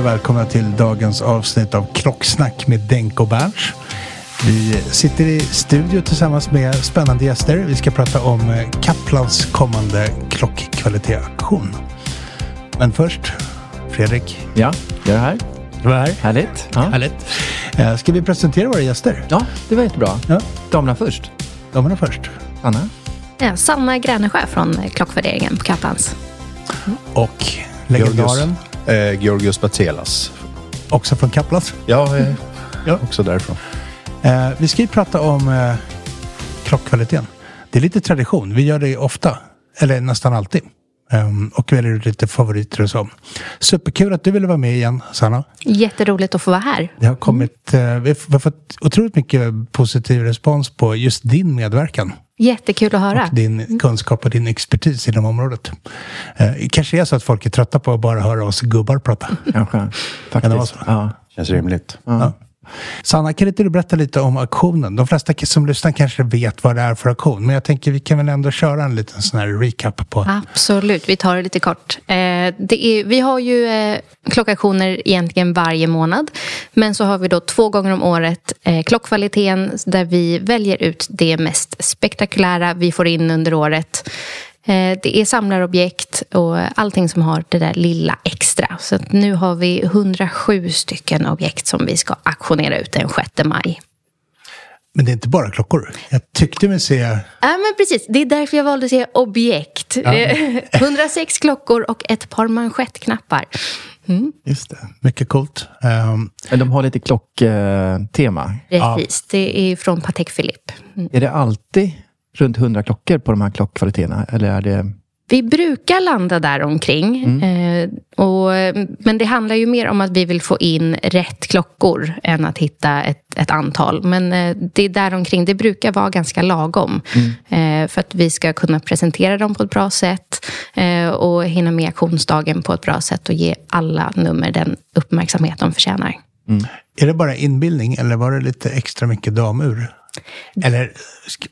Och välkomna till dagens avsnitt av Klocksnack med Denk och Berns. Vi sitter i studio tillsammans med spännande gäster. Vi ska prata om eh, Kaplans kommande klockkvalitetsaktion. Men först, Fredrik. Ja, jag är här. Du är här. Härligt. Ja, Härligt. Eh, Ska vi presentera våra gäster? ja det var jättebra. Ja. Damerna först. Damerna först. Anna? Ja, Sanna Gränesjö från klockvärderingen på Kaplans. Och legendaren, Eh, Georgios Batelas. också från Kaplans. Ja, eh, Ja. också därifrån. Eh, vi ska ju prata om eh, klockkvaliteten. Det är lite tradition. Vi gör det ofta. Eller nästan alltid. Um, och väljer ut lite favoriter och så. Superkul att du ville vara med igen, Sanna. Jätteroligt att få vara här. Det har kommit, vi har vi har fått otroligt mycket positiv respons på just din medverkan. Jättekul att höra. Och din kunskap och din expertis inom området. Eh, kanske är så att folk är trötta på att bara höra oss gubbar prata. Kanske. Kan det vara Faktiskt. så? Ja. Känns rimligt. Ja. Sanna, kan inte du berätta lite om auktionen? De flesta som lyssnar kanske vet vad det är för auktion. Men jag tänker vi kan väl ändå köra en liten sån här recap på. Absolut, vi tar det lite kort. Eh, det är, vi har ju eh, klockauktioner egentligen varje månad. Men så har vi då två gånger om året eh, klockkvaliteten där vi väljer ut det mest spektakulära vi får in under året. Eh, det är samlarobjekt och allting som har det där lilla extra. Så att nu har vi 107 stycken objekt som vi ska auktionera ut den 6 maj. Men det är inte bara klockor. Jag tyckte mig se... Ja, men precis. Det är därför jag valde att säga objekt. Eh, 106 klockor och ett par manschettknappar. Mm, Just det. Mycket coolt. Men de har lite klocktema. precis. Det är från Patek Philippe. Mm. Är det alltid runt 100 klockor på de här klockkvaliteterna? Eller är det... Vi brukar landa där omkring. Eh, och, men det handlar ju mer om att vi vill få in rätt klockor än att hitta ett, ett antal. Men eh, det är där omkring. Det brukar vara ganska lagom. Eh, för att vi ska kunna presentera dem på ett bra sätt och hinna med auktionsdagen på ett bra sätt och ge alla nummer den uppmärksamhet de förtjänar. är det bara inbildning eller var det lite extra mycket damur? Eller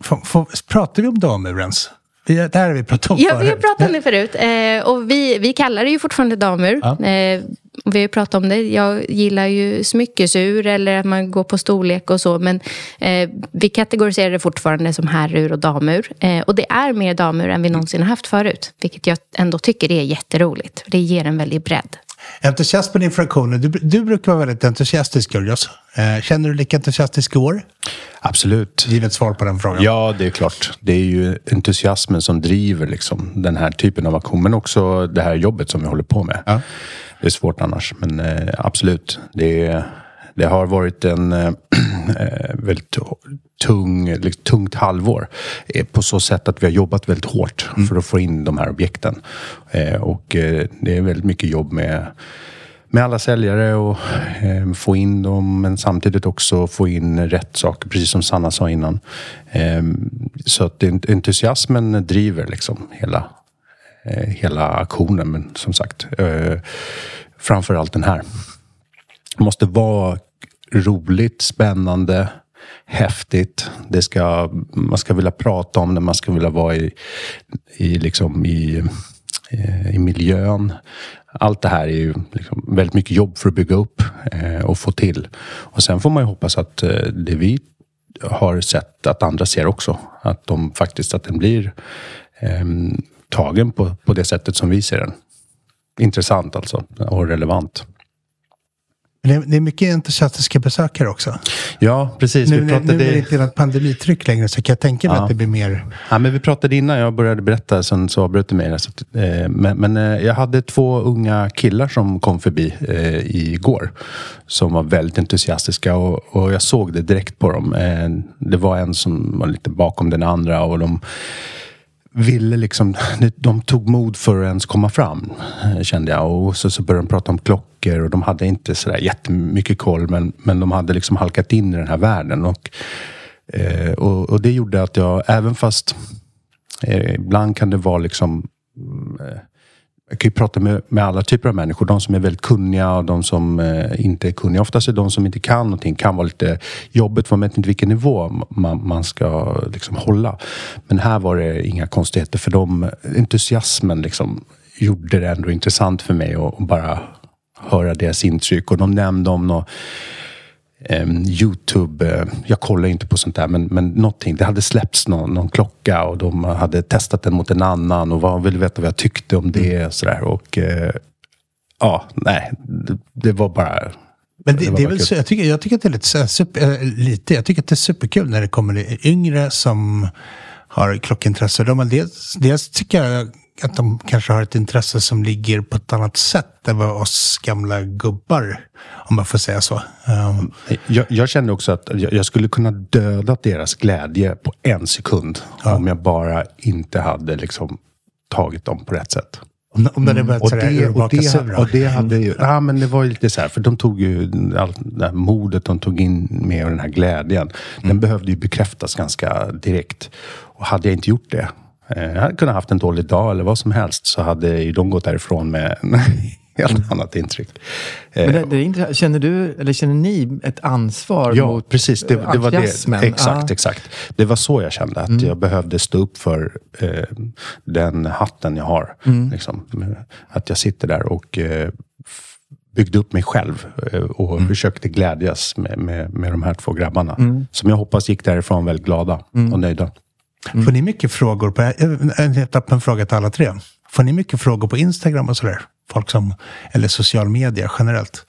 få- få- pratar vi om damur ens? Vi, det här har vi pratat om Ja, vi har förut. pratat om det förut. Eh, och vi, vi kallar det ju fortfarande damur. Ja. Eh, vi har ju pratat om det. Jag gillar ju smyckesur eller att man går på storlek och så. Men eh, vi kategoriserar det fortfarande som herrur och damur. Eh, och det är mer damur än vi någonsin har haft förut. Vilket jag ändå tycker är jätteroligt. Det ger en väldig bredd. Entusiasmen inför auktionen. Du, du brukar vara väldigt entusiastisk, Georgios. Eh, känner du lika entusiastisk i år? Absolut. Givet svar på den frågan. Ja, det är klart. Det är ju entusiasmen som driver liksom, den här typen av aktion. Men också det här jobbet som vi håller på med. Ja. Det är svårt annars. Men eh, absolut. Det, är, det har varit en eh, väldigt tung, liksom, tungt halvår. Eh, på så sätt att vi har jobbat väldigt hårt för att få in de här objekten. Eh, och eh, det är väldigt mycket jobb med med alla säljare och eh, få in dem men samtidigt också få in rätt saker, precis som Sanna sa innan. Eh, så att entusiasmen driver liksom hela, eh, hela aktionen. Men som sagt, eh, framför allt den här. Det måste vara roligt, spännande, häftigt. Det ska, man ska vilja prata om det, man ska vilja vara i, i, liksom i, eh, i miljön. Allt det här är ju liksom väldigt mycket jobb för att bygga upp eh, och få till. Och sen får man ju hoppas att eh, det vi har sett att andra ser också. Att de faktiskt, att den blir eh, tagen på, på det sättet som vi ser den. Intressant alltså och relevant. Det är mycket entusiastiska besökare också. Ja, precis. Nu, vi pratade... nu är det inte något pandemitryck längre så kan jag tänka mig ja. att det blir mer... Ja, men vi pratade innan jag började berätta, sen så avbröt du mig. Så, eh, men, men eh, jag hade två unga killar som kom förbi eh, igår. Som var väldigt entusiastiska och, och jag såg det direkt på dem. Eh, det var en som var lite bakom den andra och de ville liksom, de tog mod för att ens komma fram, eh, kände jag. Och så, så började de prata om klockor och de hade inte sådär jättemycket koll, men, men de hade liksom halkat in i den här världen. Och, eh, och, och, det gjorde att jag, även fast eh, ibland kan det vara liksom eh, jag kan ju prata med, med alla typer av människor. De som är väldigt kunniga och de som eh, inte är kunniga. Oftast är de som inte kan någonting kan vara lite jobbigt för man vet inte vilken nivå man, man ska liksom hålla. Men här var det inga konstigheter för de Entusiasmen liksom gjorde det ändå intressant för mig att bara höra deras intryck. Och de nämnde om något Youtube, uh, jag kollar inte på sånt där, men, men någonting. Det hade släppts någon, någon, klocka och de hade testat den mot en annan och vad, ville veta vad jag tyckte om det. Mm. Sådär. Och uh, ja, nej, det, det, var bara... Men det, det, det är väl så, jag, tycker, jag tycker att det är lite, super, lite, jag tycker att det är superkul när det kommer yngre som har klockintresse. De, dels, dels tycker jag att de kanske har ett intresse som ligger på ett annat sätt än vad oss gamla gubbar, om man får säga så. Um, jag, jag kände också att jag, jag, skulle kunna döda deras glädje på en sekund ja. om jag bara inte hade liksom tagit dem på rätt sätt. Om, om mm. det och, det, och, det, och det hade ju, ja men det var ju lite så här, för de tog ju allt det här modet de tog in med och den här glädjen. Mm. Den behövde ju bekräftas ganska direkt. Och hade jag inte gjort det, jag hade kunnat haft en dålig dag eller vad som helst så hade ju de gått därifrån med helt mm. annat intryck. Men det, det är känner du, eller känner ni ett ansvar ja, mot precis. Det, det var det. Exakt, ah. exakt. Det var så jag kände. Att mm. jag behövde stå upp för eh, den hatten jag har. Mm. Liksom. Att jag sitter där och eh, byggde upp mig själv eh, och mm. försökte glädjas med, med, med de här två grabbarna. Mm. Som jag hoppas gick därifrån väldigt glada mm. och nöjda. Mm. Får ni mycket frågor på, en helt öppen fråga till alla tre. Får ni mycket frågor på Instagram och sådär? Folk som, eller social media generellt.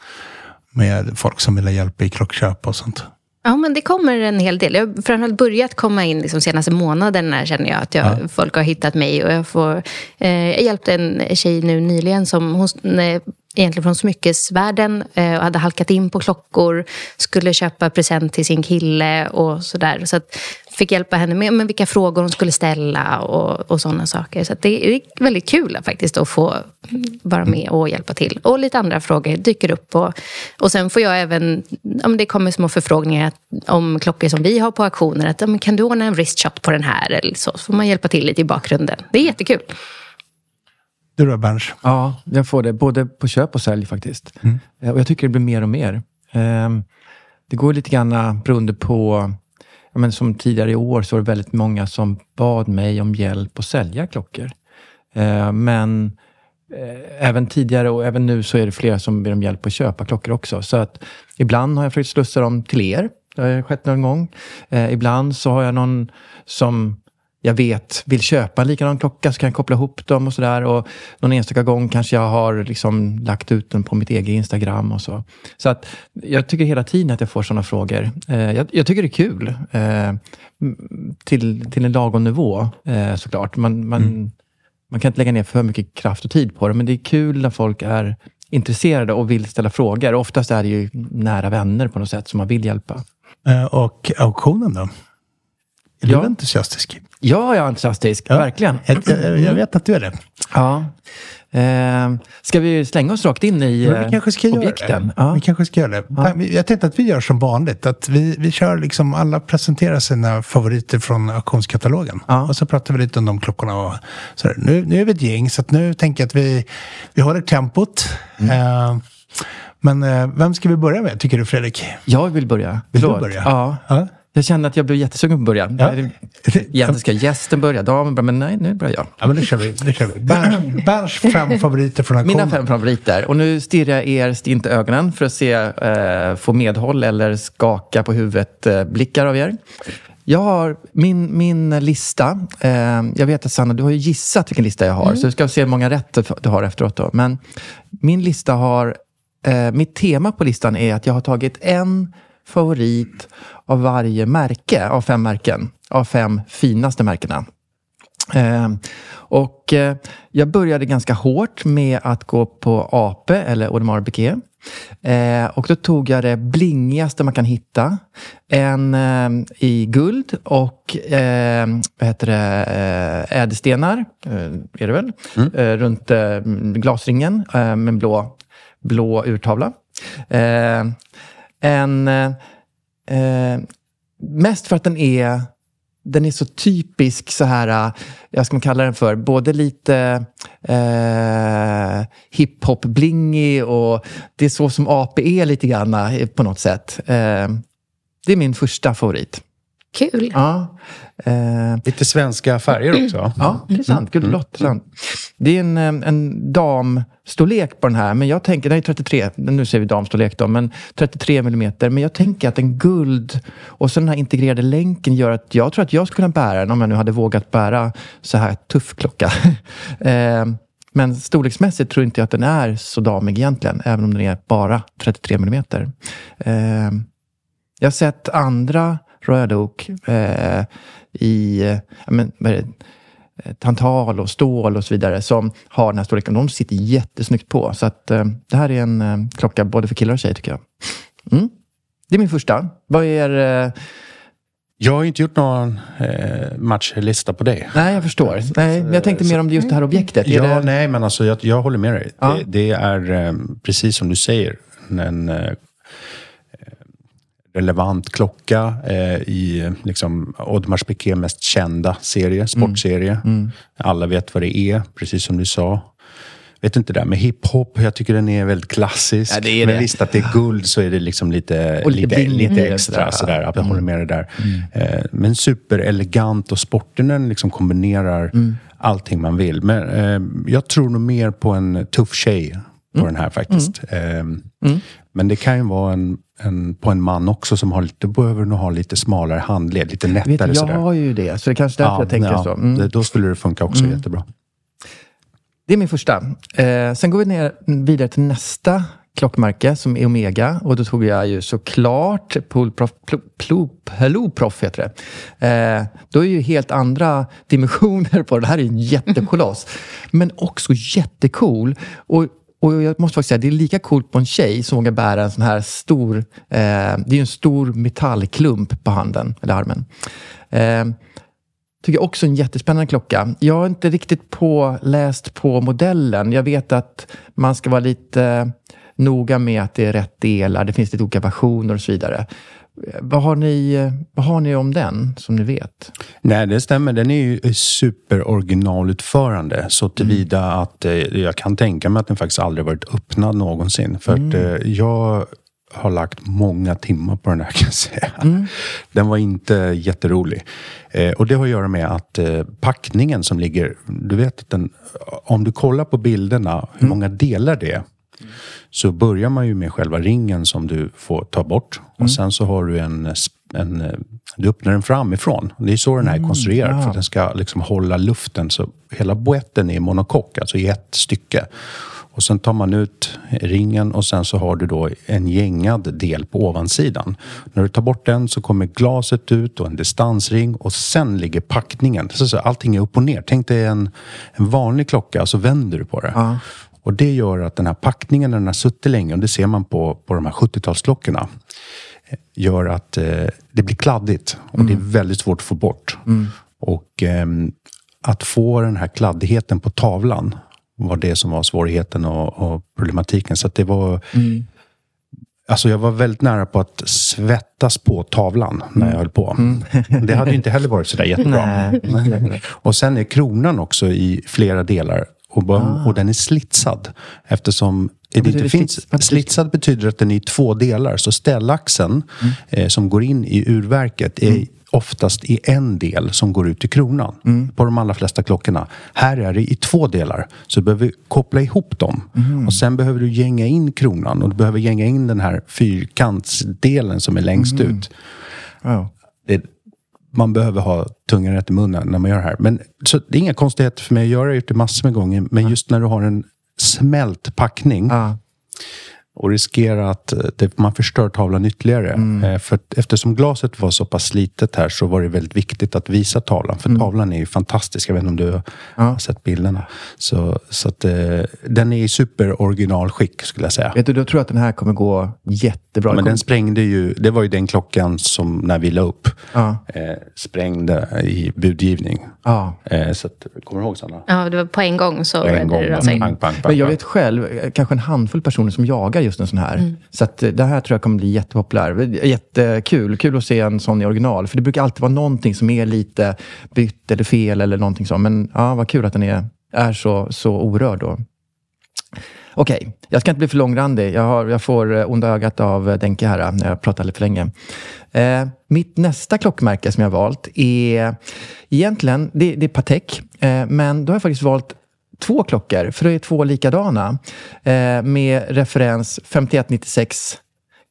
Med folk som vill ha hjälp i klockköp och sånt. Ja, men det kommer en hel del. Jag har framförallt börjat komma in liksom senaste månaderna känner jag att jag, ja. folk har hittat mig. Och jag, får, eh, jag hjälpte en tjej nu nyligen som hon, egentligen från smyckesvärlden eh, och hade halkat in på klockor, skulle köpa present till sin kille och sådär. Så att fick hjälpa henne med, med vilka frågor hon skulle ställa och, och sådana saker. Så det är väldigt kul faktiskt att få vara med och hjälpa till. Och lite andra frågor dyker upp. Och, och sen får jag även, om det kommer små förfrågningar om klockor som vi har på auktioner. Att, kan du ordna en wristshot på den här? Eller så, så får man hjälpa till lite i bakgrunden. Det är jättekul. Du då, Berns? Ja, jag får det både på köp och sälj faktiskt. Mm. Eh, och jag tycker det blir mer och mer. Ehm, det går lite grann beroende på men som tidigare i år så var det väldigt många som bad mig om hjälp att sälja klockor. Eh, men eh, även tidigare och även nu så är det flera som ber om hjälp att köpa klockor också. Så att ibland har jag försökt slussa dem till er. Det har skett någon gång. ibland så har jag någon som jag vet vill köpa en likadan klocka så kan jag koppla ihop dem och sådär. Och någon enstaka gång kanske jag har liksom lagt ut den på mitt eget Instagram och så. Så att jag tycker hela tiden att jag får sådana frågor. Eh, jag, jag, tycker det är kul. Eh, till, till en lagom nivå eh, såklart. Man, man, mm. man kan inte lägga ner för mycket kraft och tid på det, men det är kul när folk är intresserade och vill ställa frågor. Oftast är det ju nära vänner på något sätt som man vill hjälpa. Eh, och auktionen då? Är ja. du entusiastisk? Ja, jag är entusiastisk. Ja. Verkligen. Jag, jag, jag, vet att du är det. Ja. Eh, ska vi slänga oss rakt in i Men vi kanske ska objekten? Ja. Vi kanske ska göra det. Ja. Jag tänkte att vi gör som vanligt. Att vi, vi kör liksom, alla presenterar sina favoriter från auktionskatalogen. Ja. Och så pratar vi lite om de klockorna. Och så. Nu, nu är vi ett gäng, så nu tänker jag att vi, vi håller tempot. Mm. Eh, men eh, vem ska vi börja med, tycker du Fredrik? Jag vill börja. Vill du Förlåt. börja? Ja. Ja. Jag kände att jag blev jättesugen på att börja. Ja. Egentligen ska gästen börja, damen börja, men nej, nu börjar jag. Ja, men det kör vi. Det kör vi. Berns, Berns fem favoriter från auktionen. Mina fem favoriter. Och nu stirrar jag er stint i ögonen för att se, eh, få medhåll eller skaka på huvudet eh, blickar av er. Jag har min, min lista. Eh, jag vet att Sanna, du har ju gissat vilken lista jag har. Så vi ska se hur många rätt du har efteråt. Då. Men min lista har... Eh, mitt tema på listan är att jag har tagit en favorit av varje märke, av fem märken. Av fem finaste märkena. Eh, och eh, jag började ganska hårt med att gå på AP eller Audemars Piguet. Eh, och då tog jag det blingigaste man kan hitta. En eh, i guld och eh, vad heter det, eh, ädelstenar, eh, är det väl? Eh, runt glasringen med blå, blå urtavla. En, eh, eh, mest för att den är den är så typisk så här, eh, jag ska man kalla den för, både lite eh, hiphop-blingig och det är så som AP är lite grann eh, på något sätt. Eh, det är min första favorit. Kul. Ja. Eh, Lite svenska färger också. Ja, det är sant. Guld och blått. sant. Det är en, eh, en damstorlek på den här, men jag tänker, den är 33, nu säger vi damstorlek då, men 33 millimeter. Men jag tänker att en guld och så den här integrerade länken gör att jag tror att jag skulle kunna bära den om jag nu hade vågat bära så här tuff klocka. eh, men storleksmässigt tror inte jag att den är så damig egentligen, även om den är bara 33 millimeter. Eh, jag har sett andra Royal Oak eh, i eh, men, vad är det? Eh, tantal och stål och så vidare som har den här storleken. De sitter jättesnyggt på. Så att, eh, det här är en eh, klocka både för killar och tjejer tycker jag. Mm. Det är min första. Vad är... Eh, Jag har inte gjort någon eh, matchlista på dig. nej, jag förstår. Nej, men jag tänkte mer om det just det här objektet. Är Ja, det, nej, men alltså jag, jag håller med dig. Ja. Det, det är eh, precis som du säger. En eh, relevant klocka eh, i liksom, Audemars Piguet mest kända serie, sportserie. Alla vet vad det är, precis som du sa. Vet inte det där med hiphop, jag tycker den är väldigt klassisk. Ja, det är men det. visst att det är guld så är det liksom lite, Och lite lite, lite, extra. sådär. Sådär, att jag håller med dig där. Eh, men superelegant och sporten den liksom kombinerar allting man vill. Men eh, jag tror nog mer på en tuff tjej på den här faktiskt. Eh, Men det kan ju vara en, en, på en man också som har lite, behöver nog ha lite smalare handled, lite vet, nättare jag sådär. har ju det, så det är kanske därför jag tänker ja, så. Mm. det, då skulle det funka också jättebra. Det är min första. Eh, sen går vi ner vidare till nästa klockmärke som är Omega. Och då tog jag ju såklart Polprof, Plo, Plo, Peloprof heter det. Eh, då är ju helt andra dimensioner på det. Det här är en jättekoloss. men också jättecool. Och och jag måste faktiskt säga, det är lika coolt på en tjej som vågar bära en sån här stor... Eh, det är ju en stor metallklump på handen, eller armen. Eh, tycker jag också är en jättespännande klocka. Jag har inte riktigt påläst på modellen. Jag vet att man ska vara lite eh, noga med att det är rätt delar. Det finns lite olika versioner och så vidare. Vad har ni, vad har ni om den, som ni vet? Nej, det stämmer. Den är ju superoriginalutförande så tillvida att eh, jag kan tänka mig att den faktiskt aldrig varit öppnad någonsin. För att eh, jag har lagt många timmar på den här kan jag säga. Den var inte jätterolig. Eh, och det har att göra med att eh, packningen som ligger, du vet att den, om du kollar på bilderna hur många delar det är. Så börjar man ju med själva ringen som du får ta bort. Och sen så har du en, en eh, du öppnar den framifrån. Det är så den här är konstruerad. För att den ska liksom hålla luften. Så hela boetten är monokock, alltså i ett stycke. Och sen tar man ut ringen och sen så har du då en gängad del på ovansidan. När du tar bort den så kommer glaset ut och en distansring och sen ligger packningen. Så, så allting är upp och ner. Tänk dig en, en vanlig klocka så vänder du på det. Och det gör att den här packningen, när den har suttit länge, och det ser man på, på de här 70-talsklockorna, eh, gör att eh, det blir kladdigt och det är väldigt svårt att få bort. Och ehm, att få den här kladdigheten på tavlan var det som var svårigheten och, och problematiken. Så det var... Alltså jag var väldigt nära på att svettas på tavlan när jag höll på. Det hade inte heller varit sådär jättebra. Nej. Och sen är kronan också i flera delar. Och, bara, och den är slitsad. Eftersom det inte finns, slitsad betyder att den är i två delar. Så ställaxeln eh, som går in i urverket är oftast i en del som går ut i kronan. På de allra flesta klockorna. Här är det i två delar. Så du behöver koppla ihop dem. Och sen behöver du gänga in kronan. Och du behöver gänga in den här fyrkantsdelen som är längst ut. Wow. Det, man behöver ha tungan rätt i munnen när man gör det här. Men, så det är inga konstigheter för mig att göra. Jag har gjort det massor med gånger. Men just när du har en smält packning. Och riskerar att eh, det, man förstör tavlan ytterligare. Eh, för eftersom glaset var så pass slitet här så var det väldigt viktigt att visa tavlan. För tavlan är ju fantastisk. Jag vet inte om du har sett bilderna. Så, så att, eh, den är i superoriginalskick skulle jag säga. Vet du, då tror jag att den här kommer gå jättebra. Men Det den sprängde ju, det var ju den klockan som när vi la upp Ja. eh, sprängde i budgivning. Ja. Eh, så att, kommer du ihåg Sanna? Ja, det var på en gång så En gång, det rasade in. pang, pang, pang, Men jag vet själv, kanske en handfull personer som jagar just en sån här. Mm. Så att eh, det här tror jag kommer bli jättepopulär. Jättekul. Kul att se en sån i original. För det brukar alltid vara någonting som är lite bytt eller fel eller någonting sånt. Men ja, vad kul att den är, är så, så orörd då. Okej, jag ska inte bli för långrandig. Jag, har, jag får eh, onda ögat av eh, Denke här när jag pratar lite för länge. Eh, mitt nästa klockmärke som jag har valt är egentligen, det, det är Patek. Eh, men då har jag faktiskt valt två klockor, för det är två likadana. Eh, med referens 5196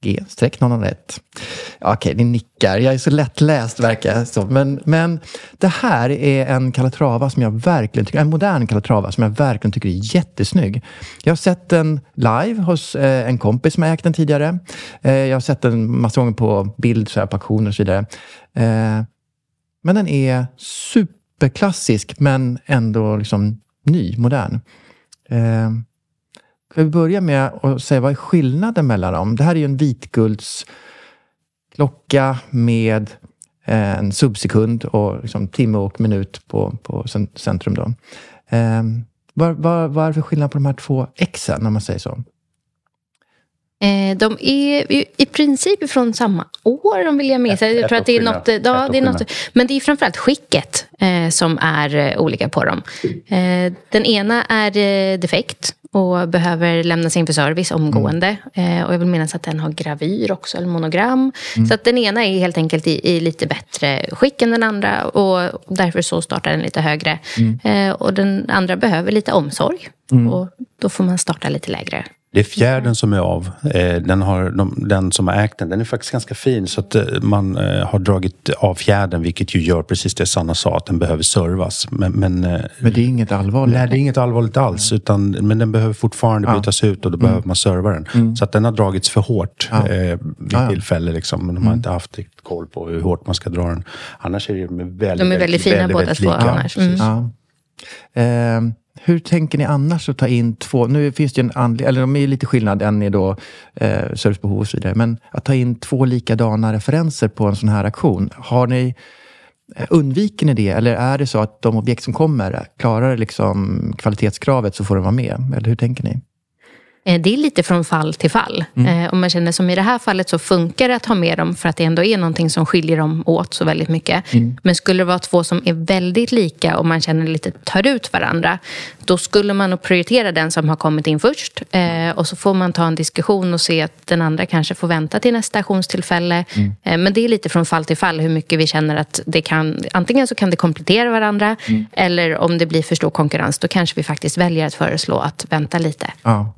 G-001. Ja, Okej, ni nickar. Jag är så lättläst verkar det som. Men, men det här är en Calatrava som jag verkligen tycker, en modern Calatrava som jag verkligen tycker är jättesnygg. Jag har sett den live hos eh, en kompis som har ägt den tidigare. Eh, jag har sett den massa gånger på bild, så här, på auktioner och så vidare. Eh, men den är superklassisk men ändå liksom ny, modern. Eh, Ska vi börja med att säga vad är skillnaden mellan dem? Det här är ju en vitguldsklocka med eh, en subsekund och liksom timme och minut på, på centrum. Då. Eh, vad, vad, vad är det för skillnad på de här två Xen, om man säger så? Eh, de är i princip från samma år, om vill jag minnas. Jag tror att det är något, skillnad. ja, det är något, men det är framförallt skicket eh, som är eh, olika på dem. Eh, den ena är eh, defekt och behöver lämnas in för service omgående. Eh, och jag vill minnas att den har gravyr också, eller monogram. Så att den ena är helt enkelt i, i lite bättre skick än den andra och därför så startar den lite högre. Eh, och den andra behöver lite omsorg och då får man starta lite lägre. Det är fjärden som är av. Eh, den, har, de, den som har ägt den, den är faktiskt ganska fin. Så att eh, man eh, har dragit av fjärden, vilket ju gör precis det Sanna sa, att den behöver servas. Men, men, Men det är inget allvarligt. nej, det är inget allvarligt alls. Utan, men den behöver fortfarande bytas ut och då behöver man serva den. Så att den har dragits för hårt Ja. eh, vid Ja, ja. tillfälle. Liksom. Men de har inte haft riktigt koll på hur hårt man ska dra den. Annars är det de är väldigt, De är väldigt fina båda två annars. Hur tänker ni annars att ta in två, nu finns det ju en anledning, eller de är ju lite skillnad, en är då eh, servicebehov och så vidare, men att ta in två likadana referenser på en sån här aktion, har ni eh, Undviker ni det eller är det så att de objekt som kommer klarar liksom kvalitetskravet så får de vara med? Eller hur tänker ni? Eh, Det är lite från fall till fall. Eh, Om man känner som i det här fallet så funkar det att ha med dem för att det ändå är någonting som skiljer dem åt så väldigt mycket. Men skulle det vara två som är väldigt lika och man känner lite tar ut varandra då skulle man nog prioritera den som har kommit in först eh, och så får man ta en diskussion och se att den andra kanske får vänta till nästa auktionstillfälle. Eh, Men det är lite från fall till fall hur mycket vi känner att det kan antingen så kan det komplettera varandra eller om det blir för stor konkurrens då kanske vi faktiskt väljer att föreslå att vänta lite. Ja.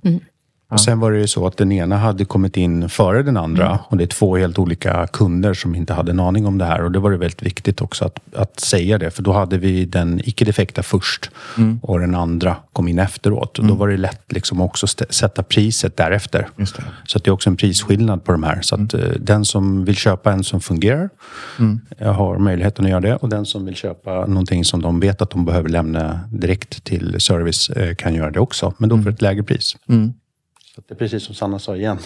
Och sen var det ju så att den ena hade kommit in före den andra. Mm. Och det är två helt olika kunder som inte hade en aning om det här. Och det var det väldigt viktigt också att, att säga det. För då hade vi den icke-defekta först. Mm. Och den andra kom in efteråt. Och då var det lätt liksom också sätta priset därefter. Så att det är också en prisskillnad på de här. Så att eh, den som vill köpa en som fungerar Mm. jag har möjligheten att göra det. Och den som vill köpa någonting som de vet att de behöver lämna direkt till service eh, kan göra det också. Men då för ett lägre pris. Så det är precis som Sanna sa igen.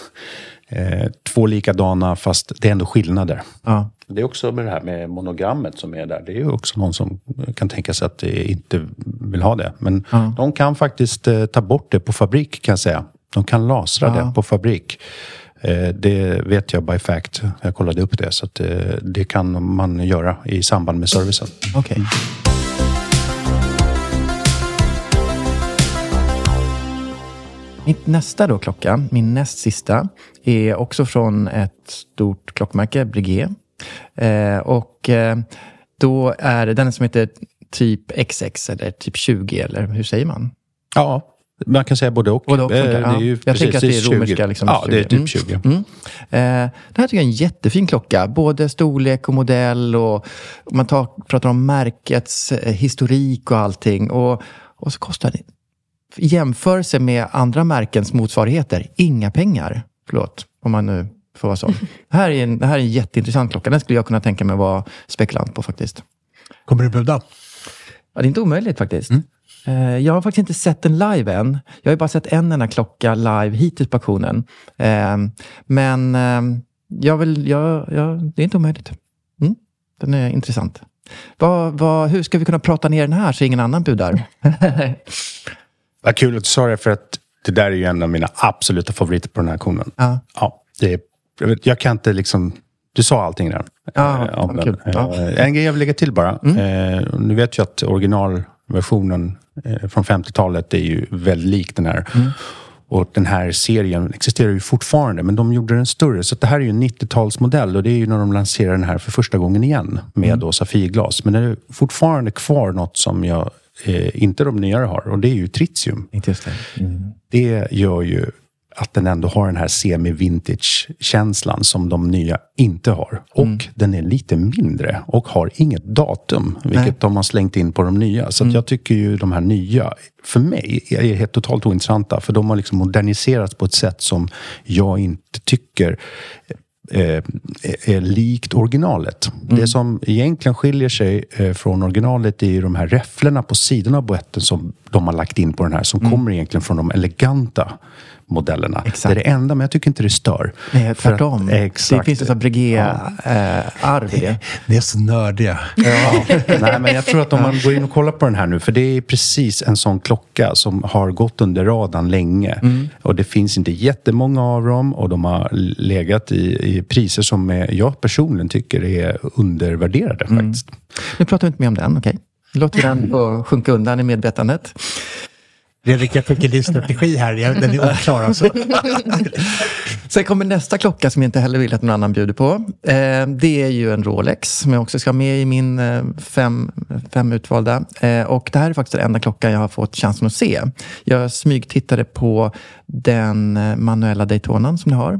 Eh, två likadana fast det är ändå skillnader. Ja. Det är också med det här med monogrammet som är där. Det är ju också någon som kan tänka sig att det inte vill ha det. Men Ja. de kan faktiskt eh, ta bort det på fabrik kan jag säga. De kan lasra Ja. det på fabrik. Eh, det vet jag by fact. Jag kollade upp det. Så att, eh, det kan man göra i samband med servicen. Okej. Mitt nästa då klocka, min näst sista, är också från ett stort klockmärke, Breguet. Eh, och eh, då är det den som heter typ XX eller typ 20 eller hur säger man? Ja, man kan säga både och. Både och Eh, det är ja. ju Jag precis, tänker att det är 20. romerska, liksom, Ja, det är 20. typ Mm. 20. Mm. Eh, det här tycker jag är en jättefin klocka. Både storlek och modell och och man tar, pratar om märkets eh, historik och allting. Och, och så kostar det, i jämförelse med andra märkens motsvarigheter, inga pengar. Förlåt, om man nu får vara så. Det här är en, det här är en jätteintressant klocka. Den skulle jag kunna tänka mig vara spekulant på faktiskt. Kommer du buda? Ja, det är inte omöjligt faktiskt. Eh, Jag har faktiskt inte sett den live än. Jag har ju bara sett en enda klocka live hittills på auktionen. Eh, Men eh, jag vill, jag, jag, det är inte omöjligt. Mm. Den är intressant. Vad, vad, hur ska vi kunna prata ner den här så ingen annan budar? Vad kul att du sa det, för att det där är ju en av mina absoluta favoriter på den här auktionen. Ja. Ja, det är, jag, kan inte liksom... Du sa allting där. Ja, Eh, om den. Ja. Mm. Eh, En grej jag vill lägga till bara. Eh, nu vet jag att originalversionen eh, från 50-talet är ju väldigt lik den här. Mm. Och den här serien existerar ju fortfarande, men de gjorde den större. Så det här är ju en 90-talsmodell och det är ju när de lanserar den här för första gången igen med Mm. då Safirglas. Men det är fortfarande kvar något som jag eh, inte de nyare har och det är ju tritium. Just det. Mm. Det gör ju att den ändå har den här semi-vintage-känslan som de nya inte har. Och Mm. den är lite mindre och har inget datum, vilket Nej. Mm. de har slängt in på de nya. Så att jag tycker ju de här nya, för mig, är helt totalt ointressanta. För de har liksom moderniserats på ett sätt som jag inte tycker eh, är- likt originalet. Mm. Det som egentligen skiljer sig eh, från originalet är ju de här räfflorna på sidan av boetten som de har lagt in på den här, som kommer egentligen från de eleganta modellerna. Mm. Exakt. Det är det enda, men jag tycker inte det stör. Nej, För att- tvärtom. exakt. Det finns ett Breguet-arv i det. Ni är så nördiga. Ja. Nej, men jag tror att om man går in och kollar på den här nu, för det är precis en sån klocka som har gått under radarn länge. Och det finns inte jättemånga av dem och de har legat i, i priser som eh, jag personligen tycker är undervärderade faktiskt. Nu pratar vi inte mer om den, okej? Nu låter vi den sjunka undan i medvetandet. Fredrik, jag fick en ny strategi här. Den är oklar alltså. Sen kommer nästa klocka som jag inte heller vill att någon annan bjuder på. Eh, det är ju en Rolex som jag också ska ha med i min eh, fem, fem utvalda. Eh, och det här är faktiskt den enda klockan jag har fått chansen att se. Jag smygtittade på den manuella Daytonan som ni har.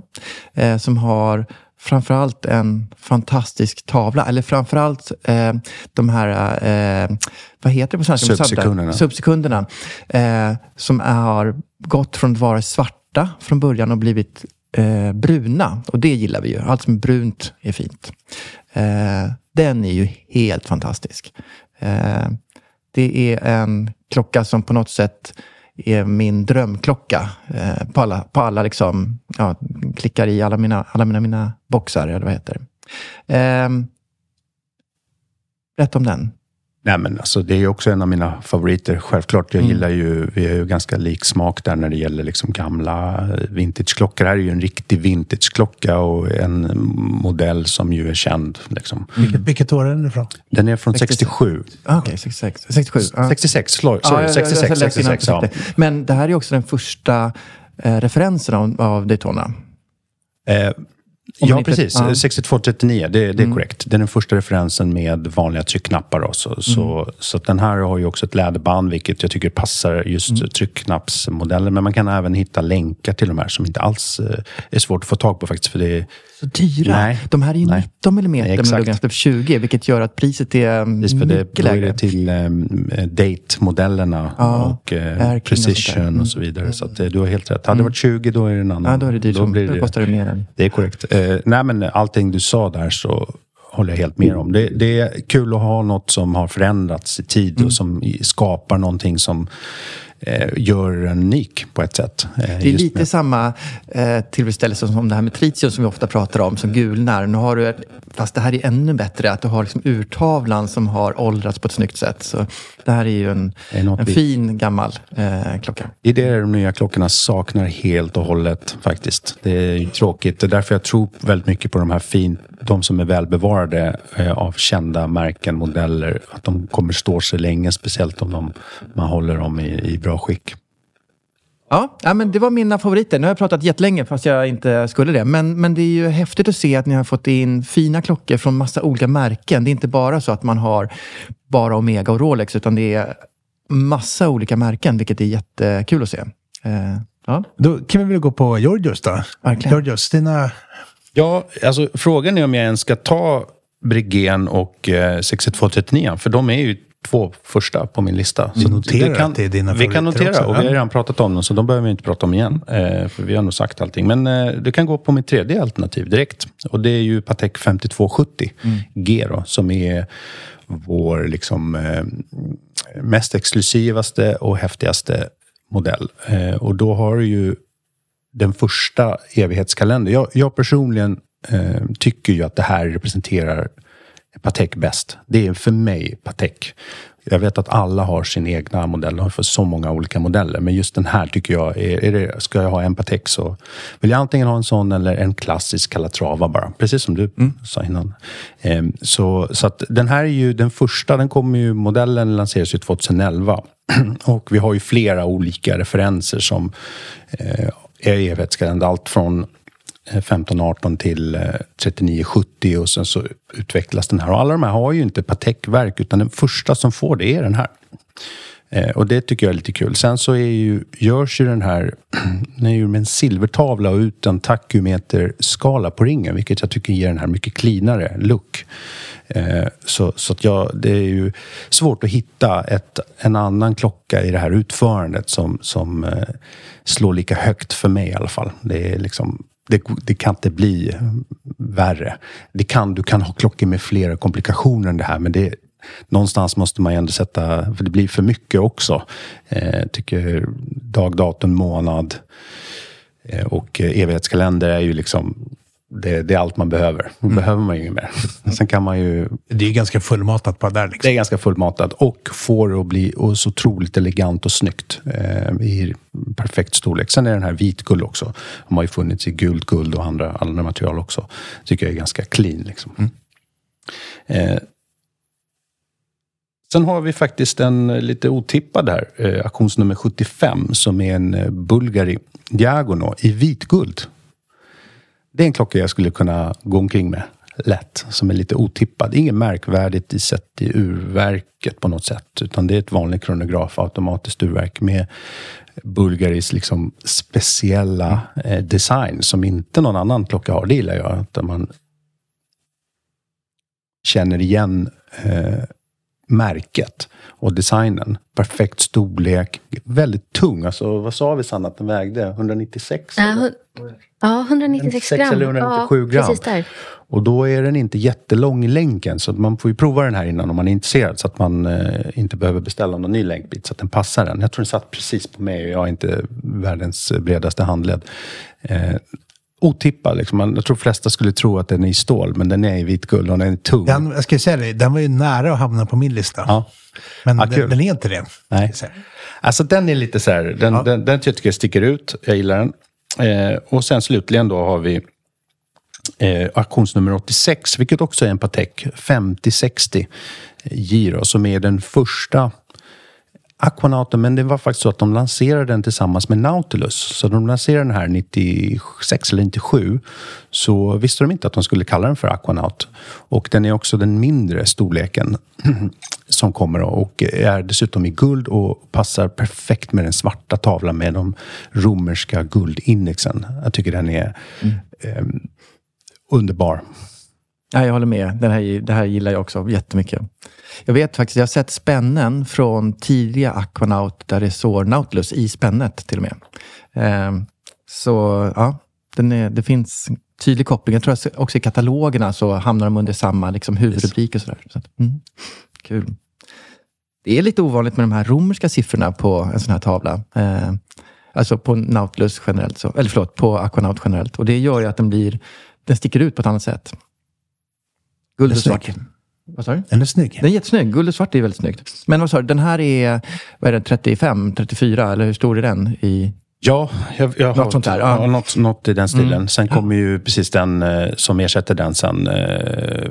Som har framförallt en fantastisk tavla, eller framförallt eh, de här, eh, vad heter det på svenska? Subsekunderna. Subsekunderna. Eh, som har gått från att vara svarta från början och blivit eh, bruna. Och det gillar vi ju. Allt som är brunt är fint. Eh, den är ju helt fantastisk. Eh, det är en klocka som på något sätt är min drömklocka. Eh, på alla, på alla liksom, ja, klickar i alla mina, alla mina, mina boxar, eller vad heter det. Eh, berätta om den. Nej, men alltså, det är också en av mina favoriter. Självklart, jag gillar ju, vi har ju ganska lik smak där när det gäller liksom gamla vintageklockor. Det här är ju en riktig vintageklocka och en modell som ju är känd. Liksom. Vilket, vilket år är den ifrån? Den är från 67. Ah, Okej, 66. 67. ja. 66, sorry, jag- jag- 66, jag innan 66, ja. jag. Men det här är också den första eh, referensen av, av Daytona. Eh, Om ja, precis. ja. 6239, det, det är korrekt. Det är den första referensen med vanliga tryckknappar. Då, så, så, så den här har ju också ett läderband, vilket jag tycker passar just tryckknappsmodellen. Men man kan även hitta länkar till de här som inte alls eh, är svårt att få tag på faktiskt. För det är, Så dyra. Nej. De här är ju Nej. 19 mm med luggen 20, vilket gör att priset är mm, Precis, för det, mycket då är lägre. det till um, Date-modellerna Ja, och sånt Precision och, så vidare. Så att, eh, du har helt rätt. Hade det varit 20 då är det en annan. Ja, då är det dyrt. Då blir Då det, kostar det mer än... det är korrekt. Eh, nej, men allting du sa där så håller jag helt med om. Det, det är kul att ha något som har förändrats i tid Mm. och som i- skapar någonting som eh, gör den unik på ett sätt. Eh, det är lite med... samma eh, tillfredsställelse som det här med tritium som vi ofta pratar om, som gulnar. Nu har du fast det här är ännu bättre, att du har liksom urtavlan som har åldrats på ett snyggt sätt. Så det här är ju en, en fin gammal eh, klocka. Det är det de nya klockorna saknar helt och hållet faktiskt. Det är tråkigt. Det är därför jag tror väldigt mycket på de här fin, de som är välbevarade eh, av kända märken, modeller. Att de kommer stå sig länge, speciellt om de, man håller dem i, i bra skick. Ja, ja, men det var mina favoriter. Nu har jag pratat jättelänge fast jag inte skulle det. Men, men det är ju häftigt att se att ni har fått in fina klockor från massa olika märken. Det är inte bara så att man har bara Omega och Rolex utan det är massa olika märken, vilket är jättekul att se. Eh, ja. Då kan vi väl gå på Georgios då? Verkligen. Georgios, dina... Ja, alltså frågan är om jag ens ska ta Brigén och eh, 6239 för de är ju två första på min lista. Vi noterar kan, att det är dina Vi kan notera också, och vi har redan pratat om dem så de behöver vi inte prata om igen. Eh, för vi har nog sagt allting. Men eh, du kan gå på mitt tredje alternativ direkt. Och det är ju Patek 5270 mm. G då, som är vår liksom, eh, mest exklusivaste och häftigaste modell. Och då har du ju den första evighetskalendern. Jag, jag personligen tycker ju att det här representerar Patek bäst. Det är för mig Patek. Jag vet att alla har sin egna modell, har för så många olika modeller. Men just den här tycker jag, är, är det, ska jag ha en Patek så vill jag antingen ha en sån eller en klassisk Calatrava bara. Precis som du mm. sa innan. Ehm, så så att den här är ju den första, den kommer ju, modellen lanseras ju 2011. Och vi har ju flera olika referenser som eh, är evighetskalender. Allt från 1518 till eh, 3970 och sen så utvecklas den här. Och alla de här har ju inte Patek-verk utan den första som får det är den här. Eh, och det tycker jag är lite kul. Sen så är ju, görs ju den här den är ju med en silvertavla och utan takumeterskala på ringen, vilket jag tycker ger den här mycket cleanare look. Eh, så, så att jag, det är ju svårt att hitta ett, en annan klocka i det här utförandet som, som slår lika högt för mig i alla fall. Det är liksom det, det, kan inte bli värre. Det kan, du kan ha klockor med flera komplikationer än det här, men det, någonstans måste man ju ändå sätta, för det blir för mycket också. Eh, tycker dag, datum, månad eh, och eh, evighetskalender är ju liksom det, det, är allt man behöver. Då mm. behöver man ju inget mer. Sen kan man ju... Det är ganska fullmatat på där. Liksom. Det är ganska fullmatat och får det att bli så otroligt elegant och snyggt. Eh, I perfekt storlek. Sen är den här vitguld också. De har ju funnits i guld, guld och andra, andra material också. Tycker jag är ganska clean. Liksom. Mm. Eh, Sen har vi faktiskt en lite otippad här, eh, auktionsnummer 75, som är en eh, Bulgari Diagono i vitguld. Det är en klocka jag skulle kunna gå omkring med lätt, som är lite otippad. Inget märkvärdigt i sett i urverket på något sätt, utan det är ett vanligt kronograf, automatiskt urverk med Bulgaris liksom speciella eh, design som inte någon annan klocka har. Det gillar jag, att man känner igen eh, märket och designen. Perfekt storlek, väldigt tung. Alltså, vad sa vi Sanna att den vägde? 196? Ja, ja 196 gram. eller 197 ja, gram. Där. Och då är den inte jättelång i länken så man får ju prova den här innan om man är intresserad så att man eh, inte behöver beställa någon ny länkbit så att den passar den. Jag tror den satt precis på mig och jag är inte världens bredaste handled. Eh, otippad. Liksom. Jag tror de flesta skulle tro att den är i stål, men den är i vitguld och den är tung. Den, jag ska säga det, den var ju nära att hamna på min lista. Ja. Men ja, den, den, är inte det. Nej. Alltså den är lite så här, den, ja. den, den tycker jag sticker ut. Jag gillar den. Eh, och sen slutligen då har vi eh, auktionsnummer 86, vilket också är en Patek 5060 Giro, som är den första Aquanauten, men det var faktiskt så att de lanserade den tillsammans med Nautilus. Så de lanserade den här 96 eller 97. Så visste de inte att de skulle kalla den för Aquanaut. Och den är också den mindre storleken som kommer och är dessutom i guld och passar perfekt med den svarta tavlan med de romerska guldindexen. Jag tycker den är mm. eh, underbar. Ja, jag håller med. Den här, det här gillar jag också jättemycket. Jag vet faktiskt, jag har sett spännen från tidiga Aquanaut där det står Nautilus i spännet till och med. Eh, så ja, den är, det finns tydlig koppling. Jag tror att också i katalogerna så hamnar de under samma liksom, huvudrubrik och sådär. Så, mm, kul. Det är lite ovanligt med de här romerska siffrorna på en sån här tavla. Eh, alltså på Nautilus generellt, så, eller förlåt, på Aquanaut generellt. Och det gör ju att den blir, den sticker ut på ett annat sätt. Guld och svart. Vad sa du? Den är snygg. Den är jättesnygg. Guld och svart är väldigt snyggt. Men vad sa du, den här är, vad är det, 35, 34 eller hur stor är den? I... Ja, jag, jag Något sånt där, ja. Ja, något, något i den stilen. Mm. Sen kommer ju precis den eh, som ersätter den sen. Eh,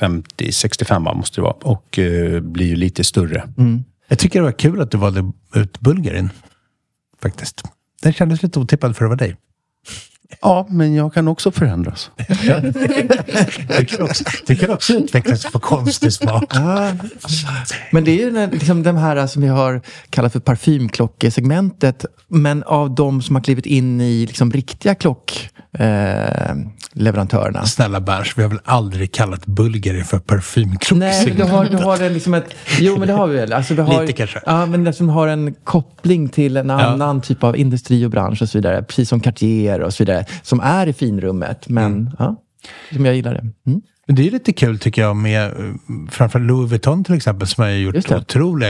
50-65 va, måste det vara. Och eh, blir ju lite större. Jag tycker det var kul att du valde ut Bulgarin. Faktiskt. Den kändes lite otippad för att vara dig. Ja, men jag kan också förändras. Du kan också, du kan också utvecklas på konstig smak. Men det är ju den- liksom de här som vi har kallat för parfymklockesegmentet. Men av de som har klivit in i liksom riktiga klockleverantörerna. Eh, leverantörerna. Snälla Berns, vi har väl aldrig kallat Bulgarin för Nej, parfymklock? du har, du har en, liksom ett... Jo, men det har vi väl. Alltså, du har, Lite kanske. Ja, men det som har en koppling till en annan typ av industri och bransch och så vidare. Precis som Cartier och så vidare. Som är i finrummet, men Mm. ja, som jag gillar det. Mm. Men det är lite kul tycker jag med eh, framförallt Louis Vuitton till exempel som har gjort det. otroliga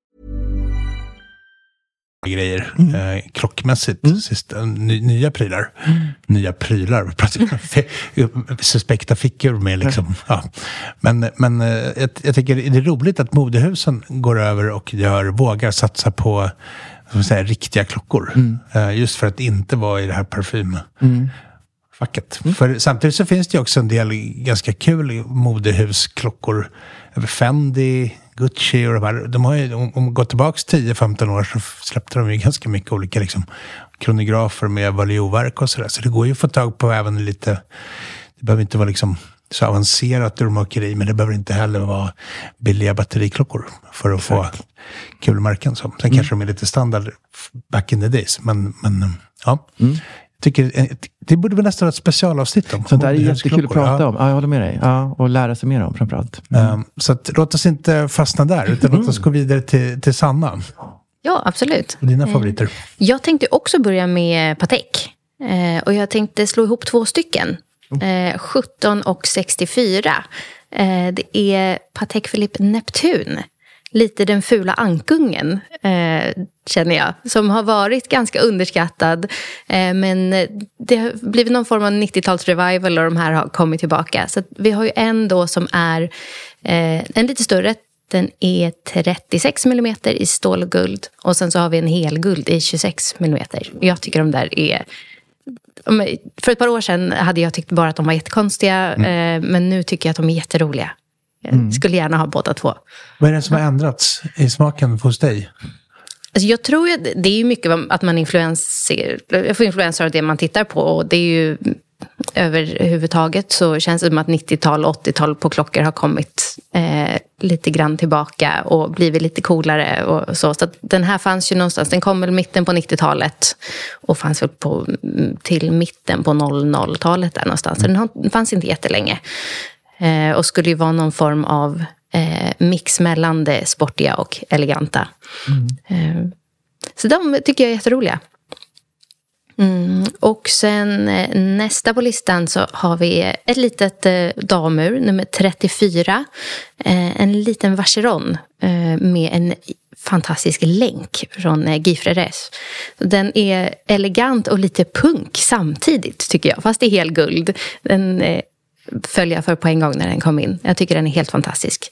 Grejer Mm. eh, klockmässigt. Sista, ny, nya prylar. Nya prylar. Suspekta fickor med liksom. Ja. Men, men eh, jag, jag tycker det är roligt att modehusen går över och gör, vågar satsa på säga, riktiga klockor. Mm. Eh, just för att inte vara i det här parfymfacket. För samtidigt så finns det ju också en del ganska kul modehusklockor. Fendi, Gucci och de här. De har ju, om man går tillbaka 10-15 år så släppte de ju ganska mycket olika liksom, kronografer med valioverk och sådär. Så det går ju att få tag på även lite, det behöver inte vara liksom så avancerat urmakeri, men det behöver inte heller vara billiga batteriklockor för att få kul märken. Så. Sen kanske de är lite standard back in the days, men, men ja. Jag tycker, eh, det borde vi nästan ha ett specialavsnitt om. Sånt där är jättekul att prata Ja. om. Ja, jag håller med dig. Ja, och lära sig mer om framförallt. Um, så att, låt oss inte fastna där, utan låt oss gå vidare till, till Sanna. Ja, absolut. Och dina favoriter. Jag tänkte också börja med Patek. Eh, och jag tänkte slå ihop två stycken. Eh, 17 och 64. Eh, det är Patek Philippe Neptun. Lite den fula ankungen, eh, känner jag. Som har varit ganska underskattad. Eh, men det har blivit någon form av 90-tals-revival och de här har kommit tillbaka. Så vi har ju en då som är eh, en lite större. Den är 36 mm i stål och guld. Och sen så har vi en helguld i 26 mm. Jag tycker de där är... För ett par år sedan hade jag tyckt bara att de var jättekonstiga. eh, Men nu tycker jag att de är jätteroliga. Jag skulle gärna ha båda två. Vad är det som har ändrats i smaken hos dig? Alltså jag tror ju att det är ju mycket att man influenser, jag får influenser av det man tittar på. Och det är ju överhuvudtaget så känns det som att 90-tal och 80-tal på klockor har kommit eh, lite grann tillbaka och blivit lite coolare. Och så så den här fanns ju någonstans, den kom väl mitten på 90-talet och fanns väl på, mm, till mitten på 00-talet där någonstans. Så den fanns inte jättelänge. Eh, och skulle ju vara någon form av eh, mix mellan det sportiga och eleganta. Eh, så de tycker jag är jätteroliga. Mm, och sen eh, nästa på listan så har vi ett litet eh, damur, nummer 34. Eh, en liten vacheron eh, med en fantastisk länk från eh, Guy. Så Den är elegant och lite punk samtidigt tycker jag, fast är helguld. Den, följa för på en gång när den kom in. Jag tycker den är helt fantastisk.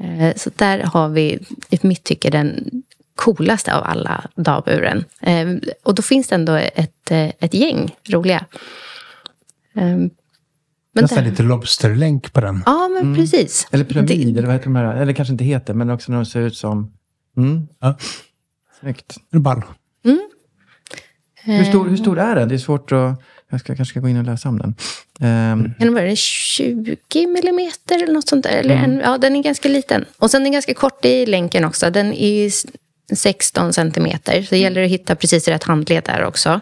Eh, så där har vi, i mitt tycke, den coolaste av alla davburen. Eh, och då finns det ändå ett, eh, ett gäng roliga. Men Nästan lite lobsterlänk på den. Ja, men mm. precis. Eller pyramid, det... eller vad heter de här? Eller kanske inte heter, men också när de ser ut som... Mm. Ja. Snyggt. En ball. Mm. Hur, stor, hur stor är den? Det är svårt att... Jag ska, kanske ska gå in och läsa om den. Um, kan det vara 20 millimeter eller något sånt där? Eller mm. en, ja, den är ganska liten. Och sen är den ganska kort i länken också. Den är 16 centimeter. Så det gäller att hitta precis rätt handled där också.